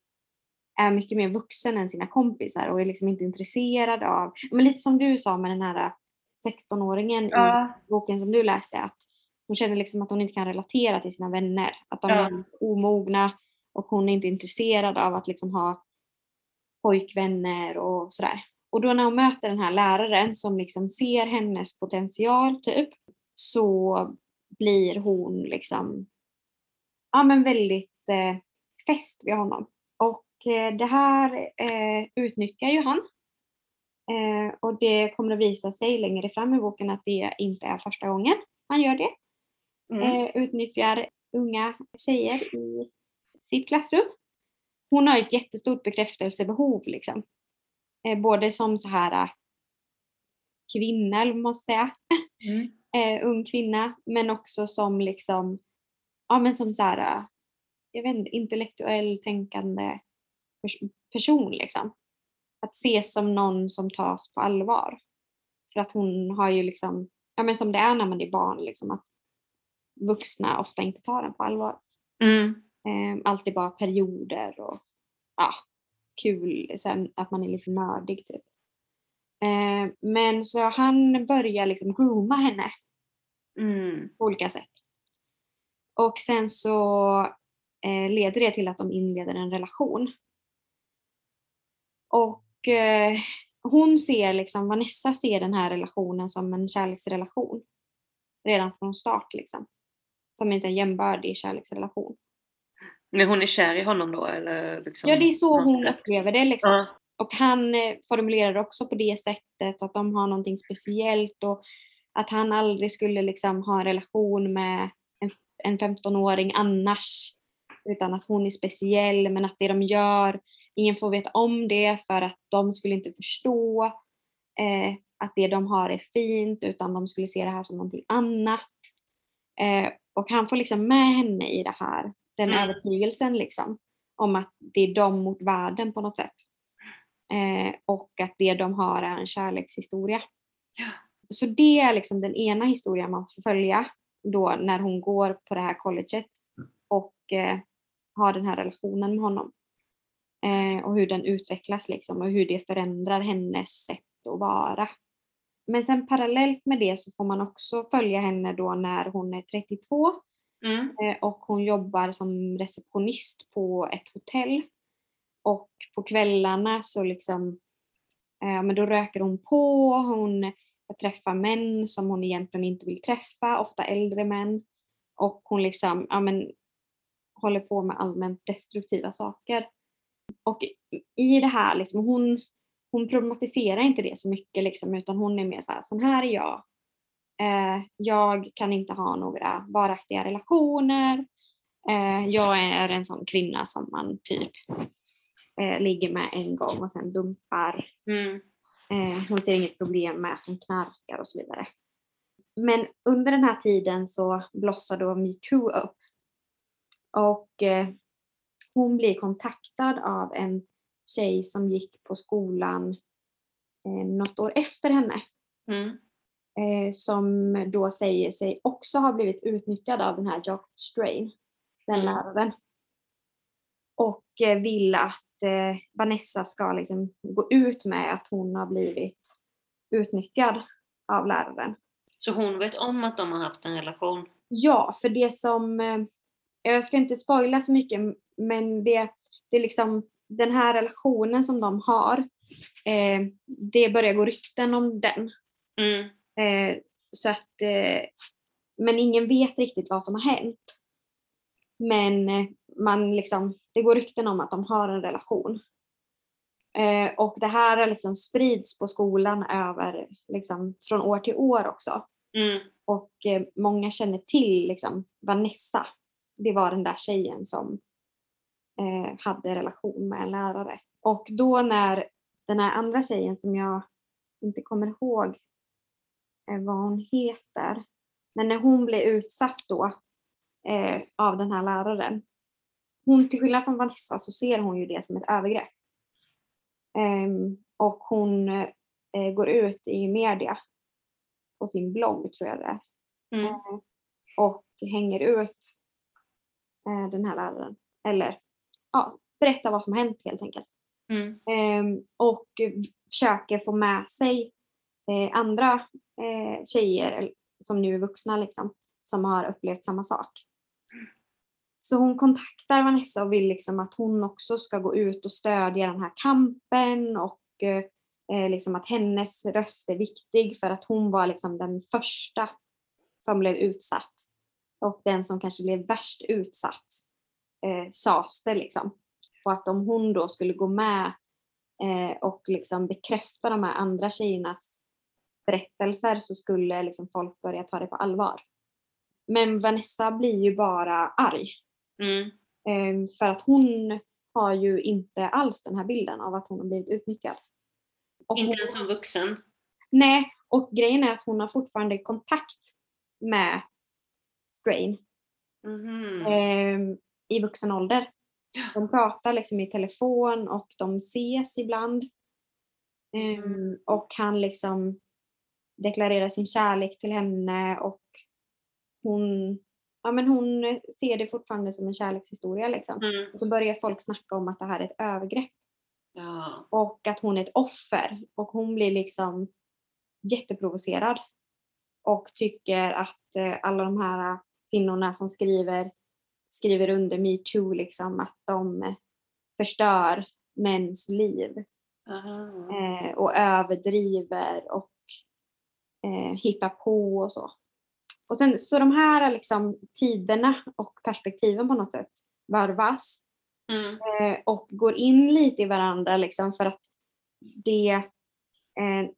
är mycket mer vuxen än sina kompisar och är liksom inte intresserad av, men lite som du sa med den här 16-åringen ja. i boken som du läste, att hon känner liksom att hon inte kan relatera till sina vänner. Att de Ja. är omogna och hon är inte intresserad av att liksom ha pojkvänner och sådär. Och då när hon möter den här läraren som liksom ser hennes potential typ så blir hon liksom ja men väldigt eh, fäst vid honom. Och eh, det här eh, utnyttjar ju han. Eh, och det kommer att visa sig längre fram i boken att det inte är första gången han gör det. Mm. Eh, utnyttjar unga tjejer i sitt klassrum. Hon har ett jättestort bekräftelsebehov liksom. Eh, både som så här eh, kvinna, eller vad man ska säga, Mm. eh, ung kvinna, men också som liksom, ja men som så här, eh, jag vet inte, intellektuell tänkande pers- person liksom. Att ses som någon som tas på allvar. För att hon har ju liksom, ja men som det är när man är barn liksom att vuxna ofta inte tar en på allvar. Mm. Eh, alltid bara perioder och ja, kul, sen att man är lite nördig typ. Eh, men så han börjar liksom grooma henne Mm. på olika sätt. Och sen så eh, leder det till att de inleder en relation. Och eh, hon ser liksom, Vanessa ser den här relationen som en kärleksrelation. Redan från start liksom. Som en jämbördig kärleksrelation. Men hon är kär i honom då eller? Liksom, Ja det är så hon upplever det liksom. Ja. Och han eh, formulerar också på det sättet att de har någonting speciellt och att han aldrig skulle liksom ha en relation med en, en 15-åring annars. Utan att hon är speciell men att det de gör, ingen får veta om det för att de skulle inte förstå eh, att det de har är fint utan de skulle se det här som någonting annat. Eh, och han får liksom med henne i det här, den Mm. övertygelsen liksom om att det är de mot världen på något sätt. Eh, och att det de har är en kärlekshistoria. Ja. Så det är liksom den ena historien man får följa då när hon går på det här colleget och eh, har den här relationen med honom. Eh, och hur den utvecklas liksom och hur det förändrar hennes sätt att vara. Men sen parallellt med det så får man också följa henne då när hon är 32 Mm. Eh, och hon jobbar som receptionist på ett hotell. Och på kvällarna så liksom, eh, men då röker hon på, hon träffar män som hon egentligen inte vill träffa, ofta äldre män. Och hon liksom, ja men håller på med allmänt destruktiva saker. Och i det här liksom, hon, hon problematiserar inte det så mycket liksom, utan hon är mer så här, sån här är jag. Eh, jag kan inte ha några varaktiga relationer. Eh, jag är en sån kvinna som man typ eh, ligger med en gång och sen dumpar. Mm. Eh, hon ser inget problem med att hon knarkar och så vidare. Men under den här tiden så blossar då metoo upp. Och eh, hon blir kontaktad av en tjej som gick på skolan eh, något år efter henne Mm. eh, som då säger sig också ha blivit utnyttjad av den här Jock Strain, den Mm. läraren. Och eh, vill att eh, Vanessa ska liksom gå ut med att hon har blivit utnyttjad av läraren. Så hon vet om att de har haft en relation? Ja, för det som, eh, jag ska inte spoila så mycket, men det, det är liksom den här relationen som de har, eh, det börjar gå rykten om den. Mm. Eh, så att, eh, men ingen vet riktigt vad som har hänt. Men eh, man liksom, det går rykten om att de har en relation. Eh, och det här liksom sprids på skolan över, liksom, från år till år också. Mm. Och eh, många känner till liksom, Vanessa. Det var den där tjejen som eh, hade relation med en lärare. Och då när den här andra tjejen som jag inte kommer ihåg eh, vad hon heter. Men när hon blev utsatt då eh, av den här läraren. Hon till skillnad från Vanessa så ser hon ju det som ett övergrepp. Ehm, och hon eh, går ut i media på sin blogg tror jag det är Mm. och hänger ut eh, den här läraren. Eller ja, berättar vad som har hänt helt enkelt. Mm. Ehm, och försöker få med sig eh, andra eh, tjejer som nu är vuxna liksom, som har upplevt samma sak. Så hon kontaktar Vanessa och vill liksom att hon också ska gå ut och stödja den här kampen och eh, liksom att hennes röst är viktig för att hon var liksom den första som blev utsatt. Och den som kanske blev värst utsatt eh, sades det liksom. Och att om hon då skulle gå med eh, och liksom bekräfta de här andra tjejernas berättelser så skulle liksom folk börja ta det på allvar. Men Vanessa blir ju bara arg. Mm. Eh, för att hon har ju inte alls den här bilden av att hon har blivit utnyttjad. Och Inte hon- ens som vuxen. Nej, och grejen är att hon har fortfarande kontakt med Strain Mhm. eh, i vuxen ålder. De pratar liksom i telefon och de ses ibland. Eh, och han liksom deklarerar sin kärlek till henne och hon, ja, men hon ser det fortfarande som en kärlekshistoria. Liksom. Mm. Och så börjar folk snacka om att det här är ett övergrepp Ja. och att hon är ett offer och hon blir liksom jätteprovocerad och tycker att eh, alla de här kvinnorna som skriver, skriver under metoo liksom att de eh, förstör mäns liv eh, och överdriver och eh, hittar på och så. Och sen, så de här liksom, tiderna och perspektiven på något sätt varvas Mm. eh, och går in lite i varandra liksom för att det eh,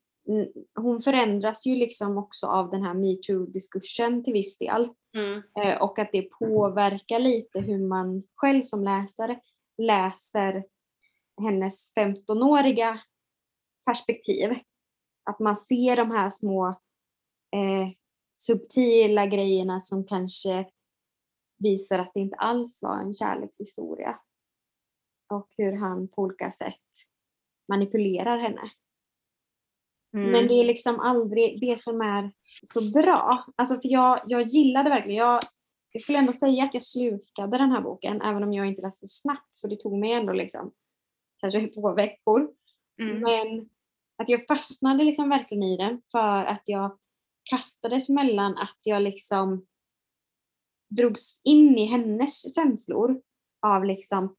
hon förändras ju liksom också av den här metoo-diskursen till viss del Mm. eh, och att det påverkar lite hur man själv som läsare läser hennes 15-åriga perspektiv. Att man ser de här små eh, subtila grejerna som kanske visar att det inte alls var en kärlekshistoria. Och hur han på olika sätt manipulerar henne. Mm. Men det är liksom aldrig det som är så bra. Alltså för jag, jag gillade verkligen, jag, jag skulle ändå säga att jag slukade den här boken även om jag inte läste så snabbt så det tog mig ändå liksom kanske två veckor. Mm. Men att jag fastnade liksom verkligen i den för att jag kastades mellan att jag liksom drogs in i hennes känslor av liksom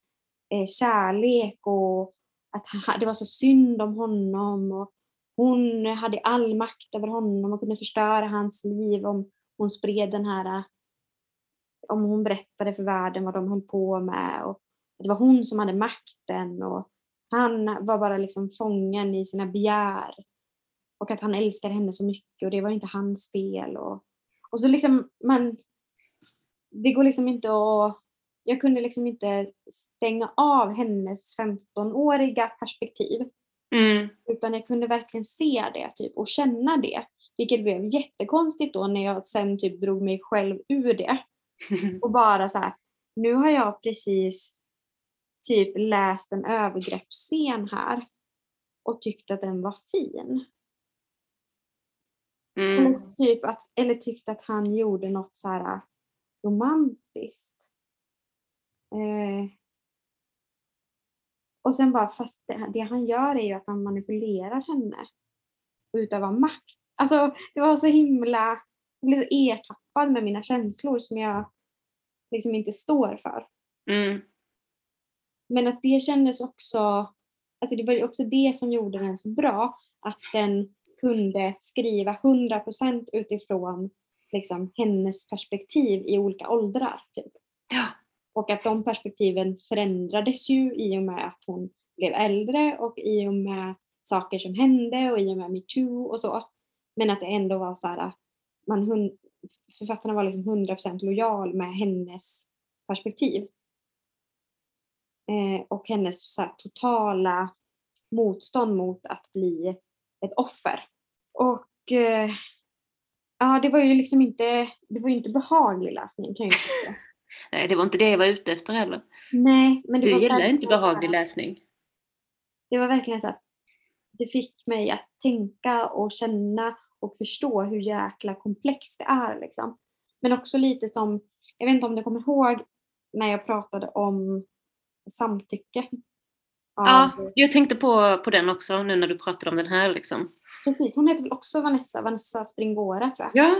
eh, kärlek och att det var så synd om honom och hon hade all makt över honom och kunde förstöra hans liv om hon spred den här eh, om hon berättade för världen vad de höll på med och det var hon som hade makten och han var bara liksom fången i sina begär och att han älskade henne så mycket och det var inte hans fel och, och så liksom man det går liksom inte att jag kunde liksom inte stänga av hennes 15-åriga perspektiv. Mm. utan jag kunde verkligen se det typ, och känna det. Vilket blev jättekonstigt då när jag sen typ drog mig själv ur det. Och bara så här, nu har jag precis typ läst en övergreppsscen här och tyckte att den var fin. Mm. Eller, typ att, eller tyckte att han gjorde något så här romantiskt. Eh, och sen bara, fast det, det han gör är ju att han manipulerar henne och utövar makt. Alltså det var så himla, jag blev så ertappad med mina känslor som jag liksom inte står för. Mm. Men att det kändes också, alltså det var ju också det som gjorde den så bra, att den kunde skriva 100% utifrån liksom, hennes perspektiv i olika åldrar. Typ. Ja. Och att de perspektiven förändrades ju i och med att hon blev äldre och i och med saker som hände och i och med metoo och så. Men att det ändå var så här, man, författarna var liksom 100% lojal med hennes perspektiv. Eh, och hennes så här, totala motstånd mot att bli ett offer. Och eh, ja, det var ju liksom inte, det var ju inte behaglig läsning kan jag ju. Nej, det var inte det jag var ute efter heller. Nej, men det Du var gillar inte behaglig läsning. Det var verkligen så att det fick mig att tänka och känna och förstå hur jäkla komplext det är. Liksom. Men också lite som, jag vet inte om du kommer ihåg när jag pratade om samtycke. Av- Ja, jag tänkte på, på den också nu när du pratade om den här liksom. Precis, hon heter väl också Vanessa, Vanessa Springora tror jag. Ja.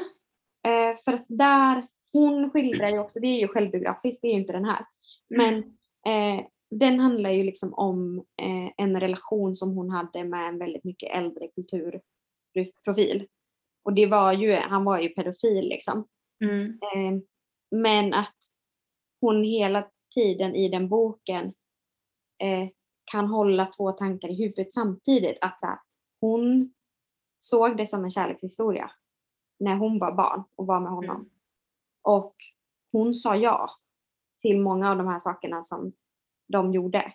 Eh, för att där, hon skildrar ju också, det är ju självbiografiskt, det är ju inte den här. Men eh, den handlar ju liksom om eh, en relation som hon hade med en väldigt mycket äldre kulturprofil. Och det var ju, han var ju pedofil liksom. Mm. Eh, men att hon hela tiden i den boken eh, kan hålla två tankar i huvudet samtidigt. Att så här, hon såg det som en kärlekshistoria när hon var barn och var med honom. Mm. Och hon sa ja till många av de här sakerna som de gjorde.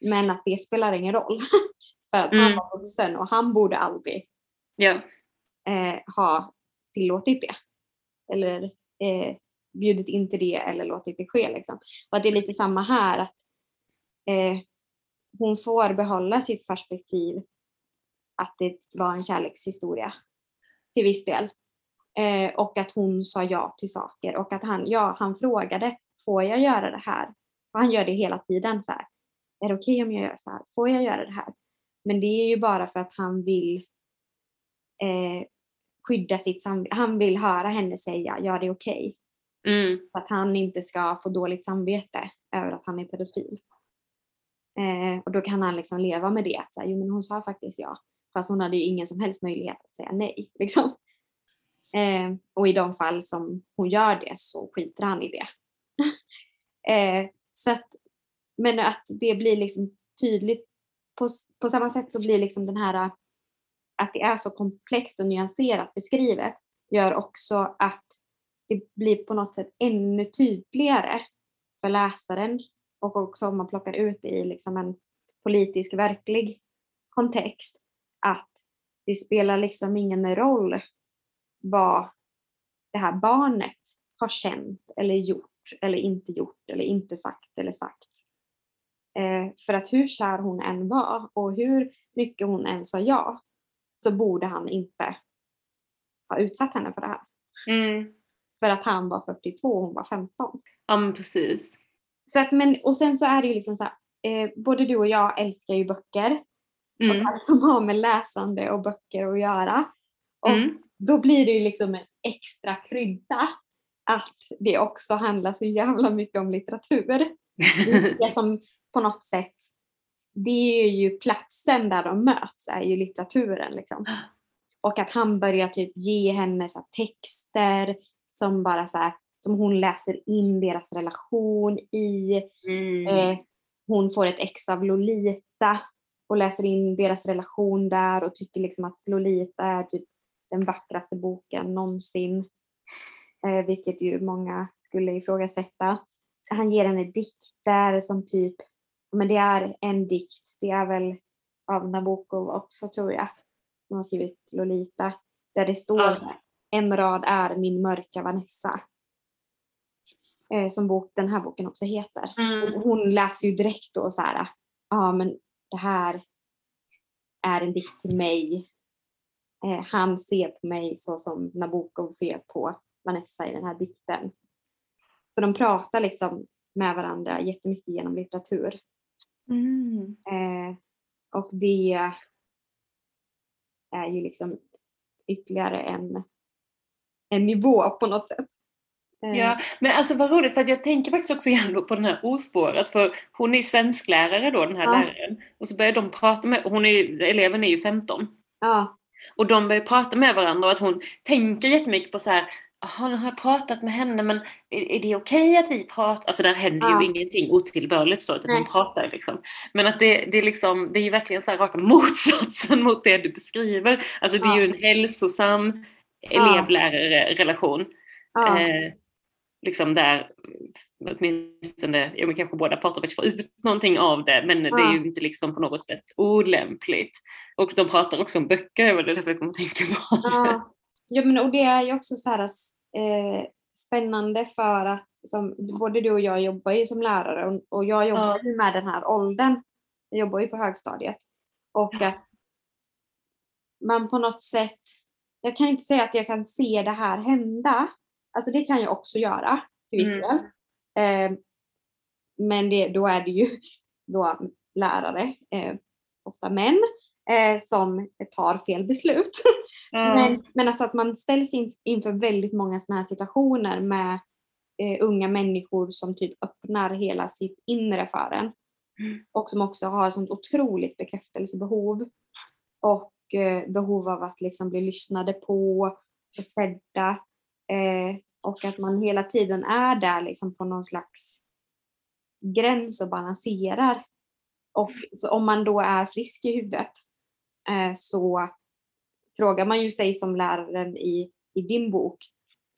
Men att det spelar ingen roll. För att han Mm. var vuxen och han borde aldrig Ja. eh, ha tillåtit det. Eller eh, bjudit in till det eller låtit det ske. Liksom. Och det är lite samma här att eh, hon får behålla sitt perspektiv att det var en kärlekshistoria till viss del. Eh, och att hon sa ja till saker och att han, ja, han frågade, får jag göra det här? Och han gör det hela tiden så här. Är det okej om jag gör så här? Får jag göra det här? Men det är ju bara för att han vill eh, skydda sitt samvete. Han vill höra henne säga ja det är okej. Mm. Så att han inte ska få dåligt samvete över att han är pedofil. Eh, och då kan han liksom leva med det. Att så här, jo men hon sa faktiskt ja. Fast hon hade ju ingen som helst möjlighet att säga nej. Liksom. Eh, och i de fall som hon gör det så skiter han i det. eh, så att, men att det blir liksom tydligt. På, på samma sätt så blir liksom den här att det är så komplext och nyanserat beskrivet gör också att det blir på något sätt ännu tydligare för läsaren och också om man plockar ut det i liksom en politisk verklig kontext att det spelar liksom ingen roll vad det här barnet har känt eller gjort eller inte gjort eller inte sagt eller sagt. Eh, för att hur kär hon än var och hur mycket hon än sa ja så borde han inte ha utsatt henne för det här. Mm. För att han var 42 och hon var 15. Ja men precis. Så att, men, och sen så är det ju liksom så här, eh, både du och jag älskar ju böcker. Mm. Och allt som har med läsande och böcker att göra. Och Mm. Då blir det ju liksom en extra krydda att det också handlar så jävla mycket om litteratur. Det som på något sätt, det är ju platsen där de möts, är ju litteraturen liksom. Och att han börjar typ ge henne så texter som bara så här, som hon läser in deras relation i. Mm. Eh, hon får ett ex av Lolita och läser in deras relation där och tycker liksom att Lolita är typ den vackraste boken någonsin. Eh, vilket ju många skulle ifrågasätta. Han ger henne dikter som typ, men det är en dikt, det är väl av Nabokov också tror jag, som har skrivit Lolita. Där det står där, en rad är min mörka Vanessa. Eh, som bok, den här boken också heter. Mm. Hon läser ju direkt då så här, ja men det här är en dikt till mig. Eh, han ser på mig så som Nabokov ser på Vanessa i den här dikten. Så de pratar liksom med varandra jättemycket genom litteratur. Mm. Eh, och det är ju liksom ytterligare en, en nivå på något sätt. Eh, Ja, men alltså vad roligt för att jag tänker faktiskt också igen på den här ospåret för hon är svensklärare då den här Ja. läraren och så börjar de prata med, hon är, eleven är ju 15 ja, och de börjar prata med varandra och att hon tänker jättemycket på så här Jaha, nu har jag pratat med henne men är, är det okej att vi pratar? Alltså där händer Ja. ju ingenting otillbörligt så, utan hon pratar liksom. Men att det, det, är liksom, det är ju verkligen så här raka motsatsen mot det du beskriver. Alltså det är Ja. ju en hälsosam elev-lärare-relation. ja, Eh, liksom där åtminstone, ja men kanske båda parter faktiskt får ut någonting av det men det är Ja. ju inte liksom på något sätt olämpligt. Och de pratar också om böcker, det var därför jag kom att tänka på det. Ja, ja men och det är ju också så här eh, spännande för att som, både du och jag jobbar ju som lärare och, och jag jobbar Ja. ju med den här åldern. Jag jobbar ju på högstadiet. Och Ja. att man på något sätt, jag kan inte säga att jag kan se det här hända. Alltså det kan jag också göra till viss Mm. del. Eh, men det, då är det ju då lärare, eh, ofta män, eh, som tar fel beslut. Ja. Men, men alltså att man ställs in, inför väldigt många sådana här situationer med eh, unga människor som typ öppnar hela sitt inre för en. Mm. Och som också har sånt otroligt bekräftelsebehov. Och eh, behov av att liksom bli lyssnade på och sedda. Eh, och att man hela tiden är där liksom på någon slags gräns och balanserar. Och så om man då är frisk i huvudet eh, så frågar man ju sig som läraren i, i din bok,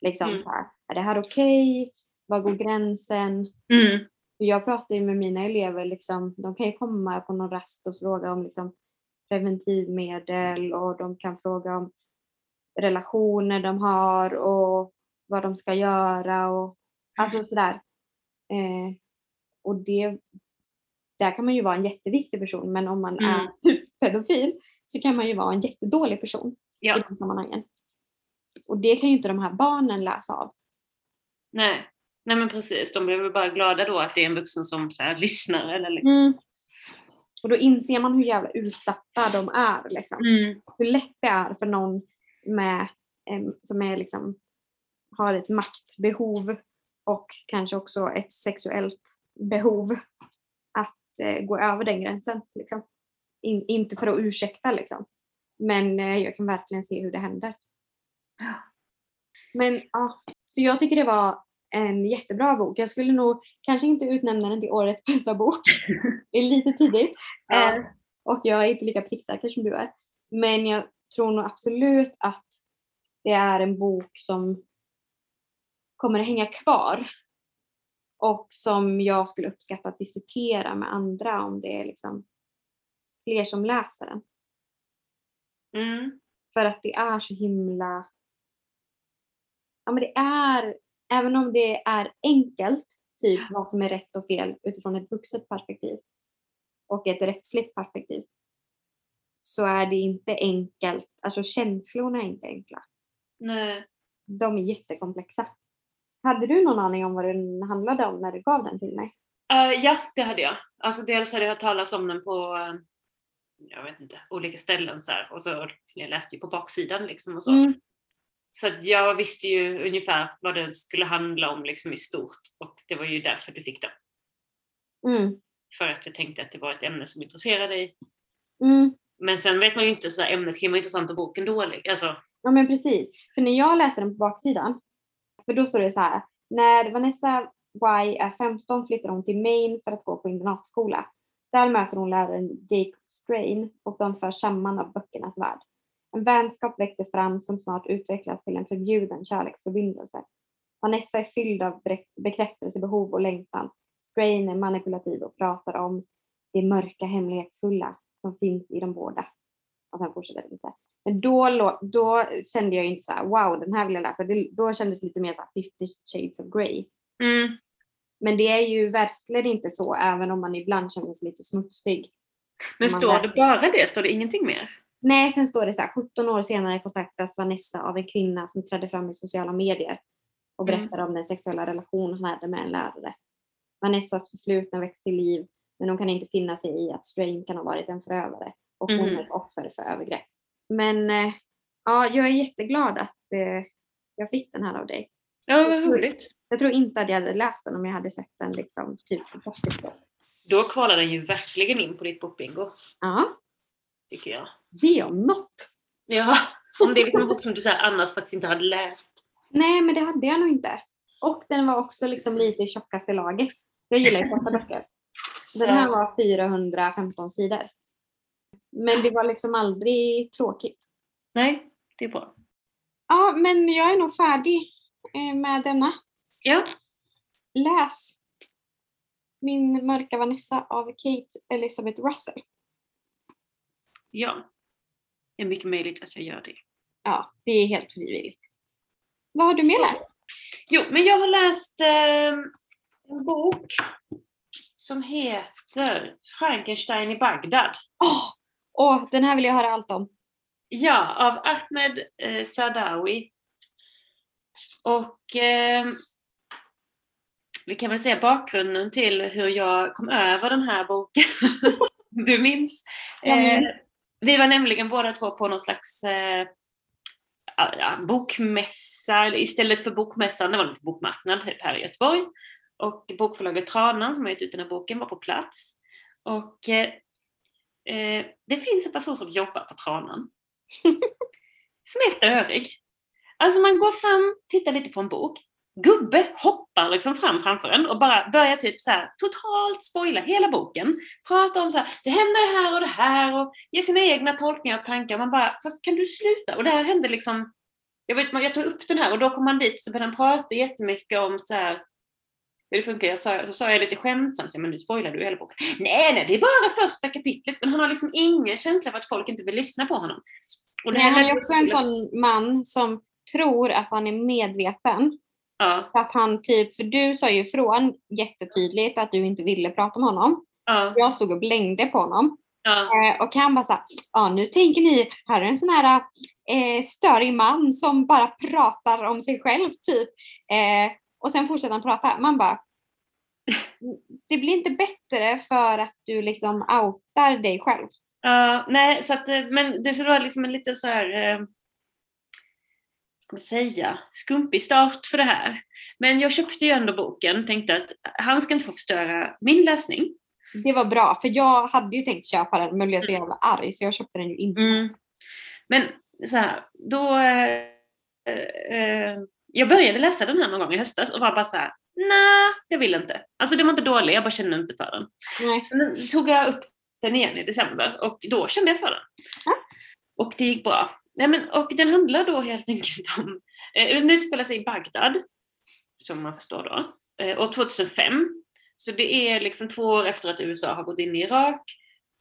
liksom Mm. så här, är det här okej? Var går gränsen? Mm. Jag pratar ju med mina elever, liksom, de kan ju komma på någon rast och fråga om liksom, preventivmedel och de kan fråga om relationer de har och vad de ska göra och alltså sådär. Eh, och det, där kan man ju vara en jätteviktig person men om man Mm. är typ pedofil så kan man ju vara en jättedålig person i Ja, de sammanhangen. Och det kan ju inte de här barnen läsa av. nej. Nej men precis, de blir väl bara glada då att det är en vuxen som så här, lyssnar eller liksom. Mm. Och då inser man hur jävla utsatta de är. Liksom. Mm. Hur lätt det är för någon med, em, som är liksom, har ett maktbehov och kanske också ett sexuellt behov att eh, gå över den gränsen. Liksom. In, inte för att ursäkta liksom. Men eh, jag kan verkligen se hur det händer. Men ja, så jag tycker det var en jättebra bok. Jag skulle nog kanske inte utnämna den till årets bästa bok. Det är lite tidigt. Ja. Eh, och jag är inte lika pricksäker som du är. Men jag tror nog absolut att det är en bok som kommer att hänga kvar. Och som jag skulle uppskatta att diskutera med andra om det är liksom fler som läser den. Mm. För att det är så himla... Ja men det är, även om det är enkelt, typ vad som är rätt och fel utifrån ett vuxet perspektiv och ett rättsligt perspektiv, så är det inte enkelt, alltså känslorna är inte enkla. Nej. De är jättekomplexa. Hade du någon aning om vad den handlade om när du gav den till mig? Eh, ja, det hade jag. Alltså dels hade jag hört talas om den på, eh, jag vet inte, olika ställen så här. Och så jag läste ju på baksidan liksom och så. Mm. Så jag visste ju ungefär vad den skulle handla om liksom i stort och det var ju därför du fick den. Mm. För att jag tänkte att det var ett ämne som intresserade dig. Mm. Men sen vet man ju inte så här, ämnet kan ju vara intressant och boken dålig. Alltså, Ja men precis. För när jag läste den på baksidan, för då står det så här. När Vanessa Y är 15 flyttar hon till Maine för att gå på internatskola. Där möter hon läraren Jacob Strain och de förs samman av böckernas värld. En vänskap växer fram som snart utvecklas till en förbjuden kärleksförbindelse. Vanessa är fylld av bekräftelsebehov och längtan. Strain är manipulativ och pratar om det mörka hemlighetsfulla som finns i de båda. Och sen fortsätter det lite. Men då, då kände jag inte så här, wow, den här vill jag läsa. Det, då kändes det lite mer så här 50 shades of grey. mm, Men det är ju verkligen inte så, även om man ibland känner sig lite smutsig. men står läser. det bara det? Står det ingenting mer? Nej, sen står det så här, 17 år senare kontaktas Vanessa av en kvinna som trädde fram i sociala medier och Mm. berättar om den sexuella relation han hade med en lärare. Vanessas förflutna väcks till liv, men hon kan inte finna sig i att Strain kan ha varit en förövare och hon Mhm. är ett offer för övergrepp. Men eh, ja, jag är jätteglad att eh, jag fick den här av dig. Ja, vad roligt. Jag tror inte att jag hade läst den om jag hade sett den liksom typ på pocket. Då kvalar den ju verkligen in på ditt bokbingo, Ja, tycker jag. det om något. Ja, om det är liksom en bok som du så annars faktiskt inte hade läst. Nej, men det hade jag nog inte. Och den var också liksom lite i tjockaste laget. Jag gillar ju korta böcker. Den här var 415 sidor. Men det var liksom aldrig tråkigt. Nej, det är bra. Ja, men jag är nog färdig eh, med denna. Ja, Läs Min mörka Vanessa av Kate Elizabeth Russell. ja. Det är mycket möjligt att jag gör det. Ja, det är helt frivilligt. Vad har du mer läst? Jo, men jag har läst eh, en bok som heter Frankenstein i Bagdad. Åh, åh, den här vill jag höra allt om. Ja, av Ahmed eh, Sadawi. Och eh, vi kan väl säga bakgrunden till hur jag kom över den här boken. du minns? Eh, vi var nämligen båda två på någon slags eh, bokmässa istället för bokmässan, det var en bokmarknad typ här i Göteborg. Och bokförlaget Tranan som har gett ut den här boken var på plats. Och eh, det finns en person som jobbar på Tranan som är störig. Alltså man går fram, tittar lite på en bok, gubbe hoppar liksom fram framför en och bara börjar typ så här totalt spoila hela boken. Prata om så här, det händer det här och det här och ge sina egna tolkningar och tankar. Man bara, fast kan du sluta? Och det här hände liksom, jag vet jag tog upp den här och då kom man dit så började han prata jättemycket om så här, hur det funkar. Jag sa, så sa jag lite skämtsamt, men nu spoilar du hela boken. Nej, nej, det är bara första kapitlet. Men han har liksom ingen känsla för att folk inte vill lyssna på honom. Och nej, han är också en sån man som tror att han är medveten Ja. Att han typ, för du sa ju ifrån jättetydligt att du inte ville prata med honom. Ja. Jag stod och blängde på honom. Ja. Eh, och han bara såhär, ja nu tänker ni, här är en sån här eh, störig man som bara pratar om sig själv typ. Eh, och sen fortsätter han prata. Man bara, det blir inte bättre för att du liksom outar dig själv. Ja, nej, så att, eh, men det vara liksom en lite så här eh, ska man säga, skumpig start för det här. Men jag köpte ju ändå boken, tänkte att han ska inte få förstöra min läsning. Det var bra, för jag hade ju tänkt köpa den men blev så jävla arg så jag köpte den ju inte. Mm. Men så här, då... Eh, eh, jag började läsa den här någon gång i höstas och var bara så här, nej, jag vill inte. Alltså den var inte dålig, jag bara kände inte för den. Nej. Så nu tog jag upp den igen i december och då kände jag för den. Ja. Och det gick bra. Nej, men, och den handlar då helt enkelt om, eh, den utspelar sig i Bagdad, som man förstår då, eh, och 2005. Så det är liksom två år efter att USA har gått in i Irak.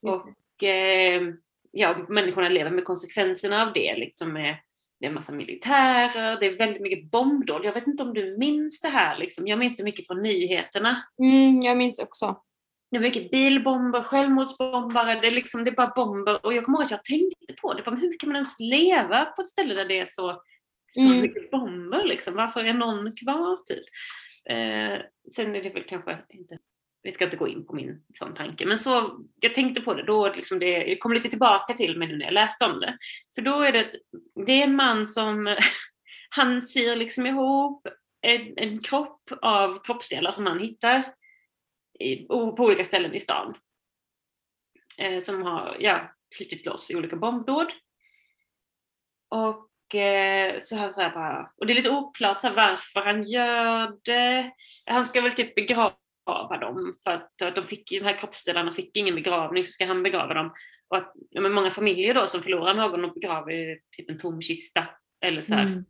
Och eh, ja, människorna lever med konsekvenserna av det. Liksom med, det är en massa militärer, det är väldigt mycket bombdåd. Jag vet inte om du minns det här? Liksom. Jag minns det mycket från nyheterna. Mm, jag minns också. Det är mycket bilbomber, självmordsbombare, det är, liksom, det är bara bomber. Och jag kommer ihåg att jag tänkte på det, hur kan man ens leva på ett ställe där det är så, så mm. mycket bomber? Liksom? Varför är någon kvar? Typ? Eh, sen är det väl kanske inte, vi ska inte gå in på min sån tanke, men så, jag tänkte på det då, liksom det, jag kom lite tillbaka till mig nu när jag läste om det. För då är det, ett, det är en man som, han syr liksom ihop en, en kropp av kroppsdelar som han hittar i, på olika ställen i stan. Eh, som har ja, flyttat loss i olika bombdåd. Och eh, så han så här bara, och det är lite oklart så här, varför han gör det. Han ska väl typ begrava dem för att, att de, fick, de här kroppsdelarna fick ingen begravning så ska han begrava dem. Och att, ja, men många familjer då som förlorar någon och begraver typ en tom kista eller så här, mm.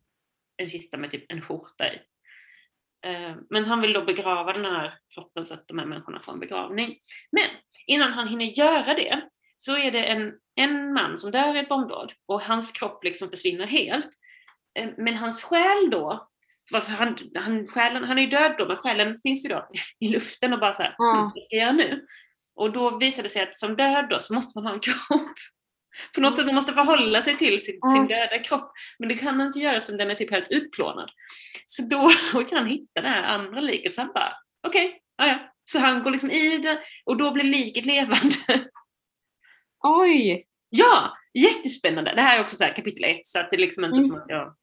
en kista med typ en skjorta i. Eh, men han vill då begrava den här kroppen så att de här människorna får en begravning. Men innan han hinner göra det så är det en, en man som dör i ett bombdåd och hans kropp liksom försvinner helt. Eh, men hans själ då, alltså han, han, själen, han är ju död då men själen finns ju då i luften och bara så här, mm. vad ska jag göra nu? Och då visar det sig att som död då så måste man ha en kropp på något sätt man måste förhålla sig till sin, mm. sin döda kropp. Men det kan han inte göra eftersom den är typ helt utplånad. Så då kan han hitta det här andra liket. Så han bara, okej, okay, ja. Så han går liksom i det och då blir liket levande. Oj! Ja, jättespännande. Det här är också så kapitel ett så att det är liksom inte mm. som att jag,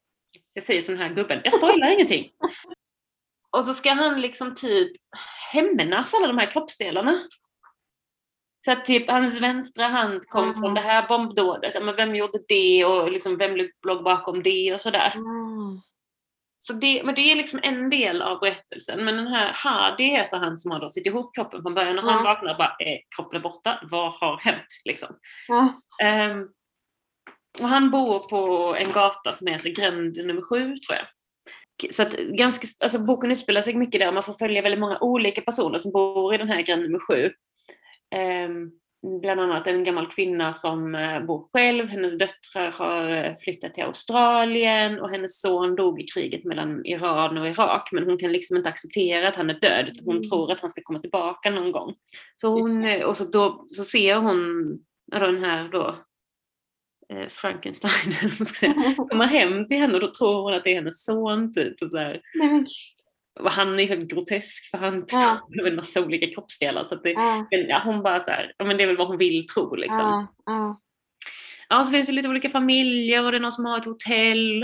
jag säger som den här gubben, jag spoilar ingenting. Och så ska han liksom typ hämnas alla de här kroppsdelarna. Så att typ hans vänstra hand kom mm. från det här bombdådet. Men vem gjorde det och liksom vem låg bakom det och sådär. Mm. Så det, men det är liksom en del av berättelsen. Men den här Hadi heter han som har då sitt ihop kroppen från början och mm. han vaknar och bara är kroppen är borta. Vad har hänt? Liksom. Um, och han bor på en gata som heter Gränd nummer sju tror jag. Så att ganska, alltså boken utspelar sig mycket där man får följa väldigt många olika personer som bor i den här gränd nummer sju. Ehm, bland annat en gammal kvinna som eh, bor själv, hennes döttrar har eh, flyttat till Australien och hennes son dog i kriget mellan Iran och Irak men hon kan liksom inte acceptera att han är död utan hon mm. tror att han ska komma tillbaka någon gång. Så hon, eh, och så, då, så ser hon den här då Frankenstein, man ska säga, komma hem till henne och då tror hon att det är hennes son typ. Och så här. Och han är helt grotesk för han består ja. av en massa olika kroppsdelar. Så det, ja. ja. hon bara så här, men det är väl vad hon vill tro liksom. Ja, ja. ja så finns det lite olika familjer och det är någon som har ett hotell.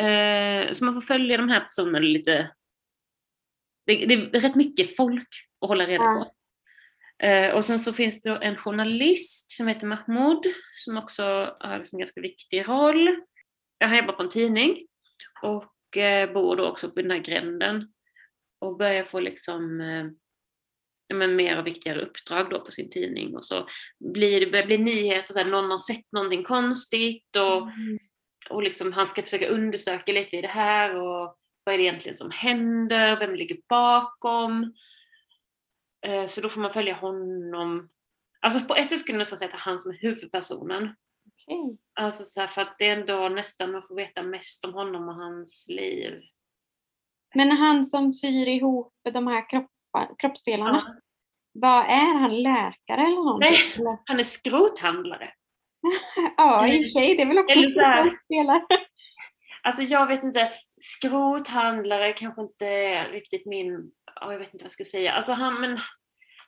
Eh, så man får följa de här personerna lite. Det, det är rätt mycket folk att hålla reda Ja. på. Eh, och sen så finns det en journalist som heter Mahmoud som också har en ganska viktig roll. Han jobbar på en tidning och eh, bor då också på den här gränden och börjar få liksom eh, ja, men mer och viktigare uppdrag då på sin tidning och så blir det börjar bli nyheter, så här, någon har sett någonting konstigt och, och liksom han ska försöka undersöka lite i det här och vad är det egentligen som händer, vem ligger bakom? Eh, Så då får man följa honom. Alltså på ett sätt skulle jag nästan säga att det är han som är huvudpersonen. Okej. Alltså så här, för att det är ändå nästan man får veta mest om honom och hans liv. Men han som syr ihop de här kroppsdelarna, Ja. vad är han? Läkare eller någonting? Nej. Han är skrothandlare. Ja, i och för sig. Det är väl också skådespelare. Alltså jag vet inte, skrothandlare kanske inte är riktigt min, ja, jag vet inte vad jag ska säga. Alltså han, men,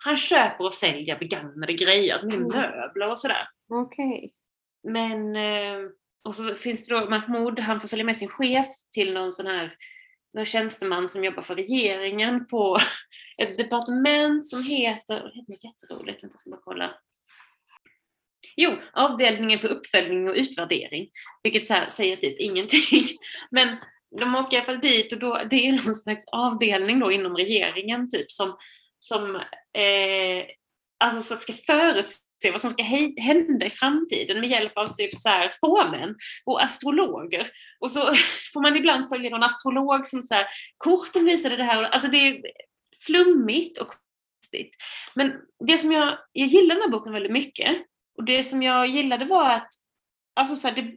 han köper och säljer begagnade grejer, alltså Mm. möbler och sådär. Okej. Men, eh, och så finns det då Mahmoud, han får följa med sin chef till någon sån här någon tjänsteman som jobbar för regeringen på ett departement som heter, det heter jätteroligt, jag ska bara kolla. Jo, avdelningen för uppföljning och utvärdering, vilket så här säger typ ingenting. Men de åker i alla fall dit och då, det är någon slags avdelning då inom regeringen typ som, som eh, alltså så ska förutse vad som ska hända i framtiden med hjälp av typ så här spåmän och astrologer. Och så får man ibland följa någon astrolog som så här, korten visade det här. Alltså det är flummigt och konstigt. Men det som jag, jag gillar den här boken väldigt mycket och det som jag gillade var att alltså så här, det,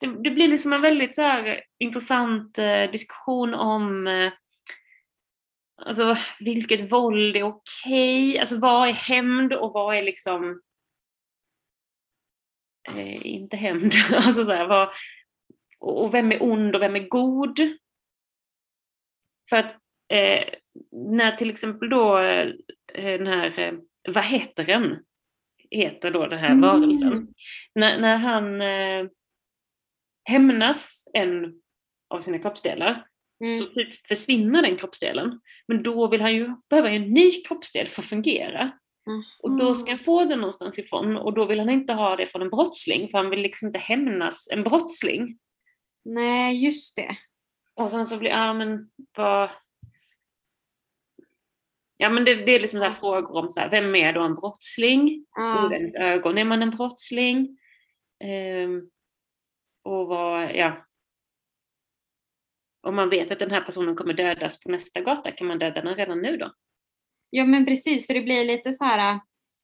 det, det blir liksom en väldigt så här, intressant eh, diskussion om eh, alltså, vilket våld är okej, alltså vad är hämnd och vad är liksom eh, inte hämnd. alltså så här, vad, och och vem är ond och vem är god? För att eh, när till exempel då eh, den här, eh, vad heter den? Heter då den här Mm. varelsen. När, när han eh, hämnas en av sina kroppsdelar Mm. så typ försvinner den kroppsdelen. Men då vill han ju behöva en ny kroppsdel för att fungera. Och då ska han få den någonstans ifrån och då vill han inte ha det från en brottsling för han vill liksom inte hämnas en brottsling. Nej, just det. Och sen så blir, ja men vad... Ja men det, det är liksom så frågor om så här, vem är då en brottsling? I Ja. vems ögon är man en brottsling? Ehm, och vad, ja. Om man vet att den här personen kommer dödas på nästa gata, kan man döda den redan nu då? ja, men precis. För det blir lite så här,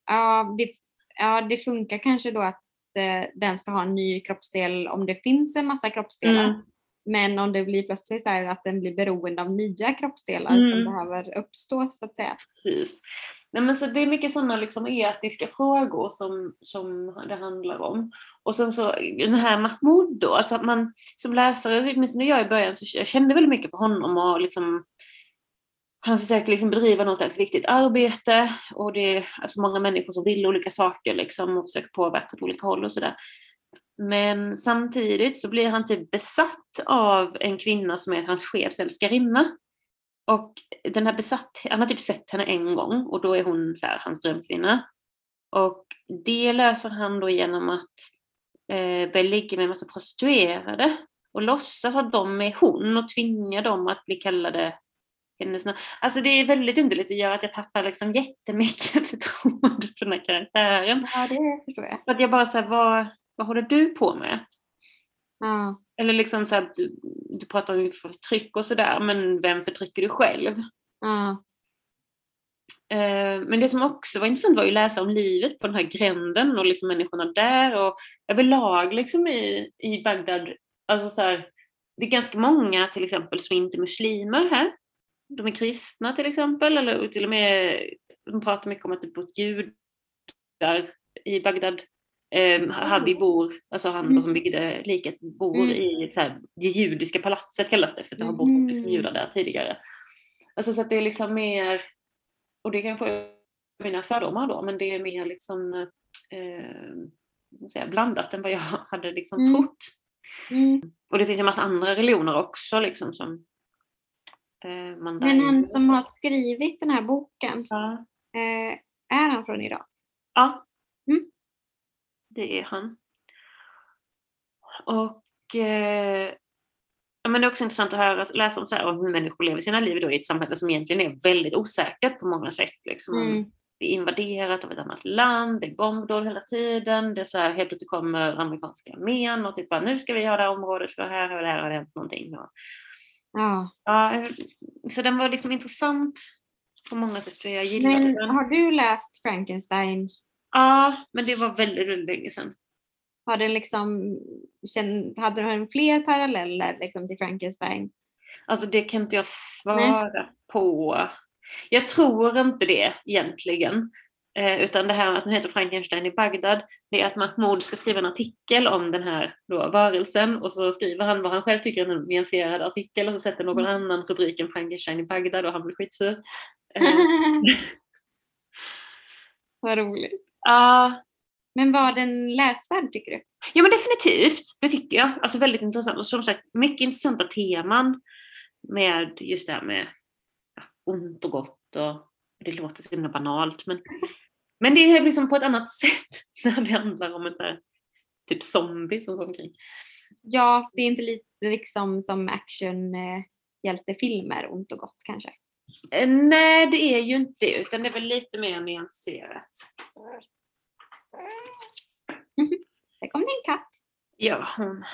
ja, det, ja, det funkar kanske då att eh, den ska ha en ny kroppsdel om det finns en massa kroppsdelar. Mm. Men om det blir plötsligt så här att den blir beroende av nya kroppsdelar som Mm. behöver uppstå så att säga. Precis. Nej, men så det är mycket sådana liksom etiska frågor som, som det handlar om. Och sen så den här Mahmoud då, alltså att man som läsare, åtminstone jag i början, så jag kände väldigt mycket för honom och liksom han försöker liksom bedriva något slags viktigt arbete och det är alltså många människor som vill olika saker liksom och försöker påverka åt olika håll och sådär. Men samtidigt så blir han typ besatt av en kvinna som är hans chefs älskarinna. Och den här besatt, han har typ sett henne en gång och då är hon så här, hans drömkvinna. Och det löser han då genom att eh, börja ligga med en massa prostituerade och låtsas att de är hon och tvinga dem att bli kallade hennes namn. Alltså det är väldigt underligt och gör att jag tappar liksom jättemycket förtroende för den här karaktären. Ja, det förstår jag. Så att jag bara säger vad, vad håller du på med? Ja. Eller liksom så här, du, du pratar om förtryck och sådär, men vem förtrycker du själv? Eh, Men det som också var intressant var ju att läsa om livet på den här gränden och liksom människorna där och överlag liksom i, i Bagdad. Alltså så här, det är ganska många till exempel som inte är muslimer här. De är kristna till exempel, eller till och med, de pratar mycket om att det bott judar i Bagdad. Eh, Hadi bor, alltså han Mm. som byggde liket, bor Mm. i så här, det judiska palatset kallas det, för det har bott liksom judar där tidigare. Alltså så att det är liksom mer, och det kanske är mina fördomar då, men det är mer liksom eh, säga, blandat än vad jag hade liksom Mm. trott. Mm. Och det finns en massa andra religioner också liksom som eh, Men han som har skrivit den här boken, Ja. eh, är han från Irak? ja. Mm. Det är han. Och eh, ja, men det är också intressant att höra, läsa om, så här, hur människor lever sina liv då i ett samhälle som egentligen är väldigt osäkert på många sätt. Liksom. Mm. Det är invaderat av ett annat land, det är bombdåd hela tiden, det är så här, helt plötsligt kommer amerikanska armén och typ bara, nu ska vi ha det här området för här har det hänt någonting. Och, Ja. ja, eh, så den var liksom intressant på många sätt för jag gillade Men den. har du läst Frankenstein? Ja, men det var väldigt, väldigt länge sedan. Har det liksom, hade du fler paralleller liksom till Frankenstein? Alltså det kan inte jag svara på. Jag tror inte det egentligen. Eh, utan det här att den heter Frankenstein i Bagdad, det är att Mahmoud ska skriva en artikel om den här då, varelsen och så skriver han vad han själv tycker är en nyanserad artikel och så sätter någon annan rubriken Frankenstein i Bagdad och han blir skitsur. Eh, Vad roligt. Ja, Men var den läsvärd tycker du? Ja men definitivt, det tycker jag. Alltså väldigt intressant. Och som sagt, mycket intressanta teman med just det här med ja, ont och gott och det låter så himla banalt men, men det är liksom på ett annat sätt när det handlar om en så här, typ zombie som går omkring. Ja, det är inte lite liksom som actionhjältefilmer, ont och gott kanske. Eh, nej det är ju inte det utan det är väl lite mer nyanserat. Där kom det en katt. Ja, hon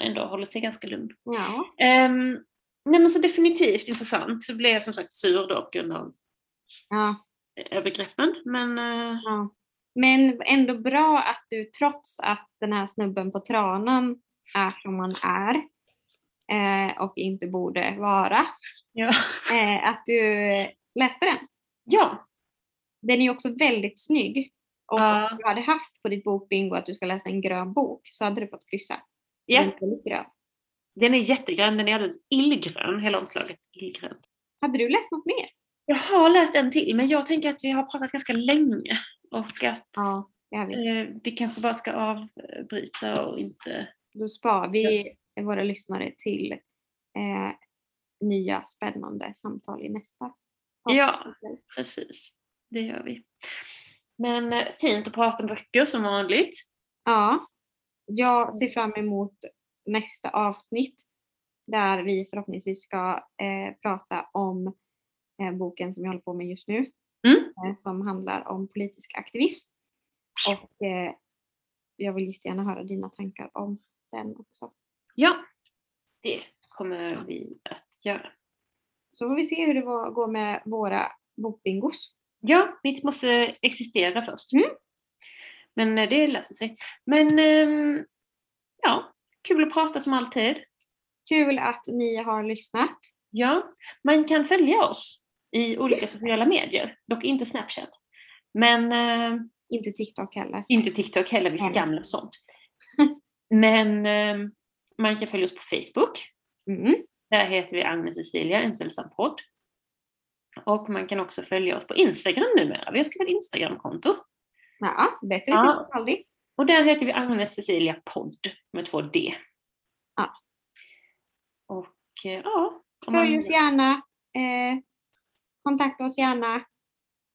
ändå hållit sig ganska lugn. Ja. Um, nej men så definitivt intressant. Så blev jag som sagt sur då på grund av ja. övergreppen. Men eh, Ja. Men ändå bra att du trots att den här snubben på tranan är som han är eh, och inte borde vara, ja. eh, att du läste den. ja, Den är ju också väldigt snygg. Och Ja. om du hade haft på ditt bokbingo att du ska läsa en grön bok så hade du fått kryssa. Den ja. är väldigt grön. Den är jättegrön, den är alldeles illgrön, hela omslaget illgrönt. Hade du läst något mer? Jag har läst en till men jag tänker att vi har pratat ganska länge och att Ja, vi. eh, vi kanske bara ska avbryta och inte... Då spar vi våra lyssnare till eh, nya spännande samtal i nästa Ja. avsnitt. Precis, det gör vi. Men eh, fint att prata om böcker som vanligt. Ja, jag ser fram emot nästa avsnitt där vi förhoppningsvis ska eh, prata om eh, boken som vi håller på med just nu Mm. eh, som handlar om politisk aktivism. Och eh, jag vill jättegärna höra dina tankar om den också. Ja, det kommer vi att göra. Så får vi se hur det går med våra bokbingos. Ja, mitt måste existera först. Mm. Men eh, det löser sig. Men ehm, ja, kul att prata som alltid. Kul att ni har lyssnat. Ja, man kan följa oss i olika sociala medier. Dock inte Snapchat. Men eh, Inte TikTok heller. inte TikTok heller, vi är gamla sånt. Men eh, man kan följa oss på Facebook. Mm. Där heter vi Agnes Cecilia, en sällsam podd. Och man kan också följa oss på Instagram numera. Vi har skrivit ett Instagramkonto. Ja, bättre Ja. sent än aldrig. Och där heter vi Agnes Cecilia podd med två D. Ja. Och eh, ja. Följ oss gärna. Eh, kontakta oss gärna.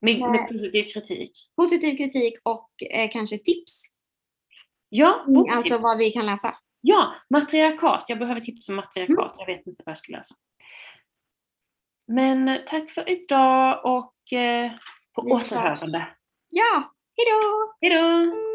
med, med Nej. positiv kritik. Positiv kritik och eh, kanske tips. Ja, Mm, boktips. Alltså vad vi kan läsa. Ja, matriarkat. Jag behöver tips om matriarkat. Mm. Jag vet inte vad jag ska läsa. Men eh, tack för idag och eh, på återhörande. Ja, hejdå! Hej då!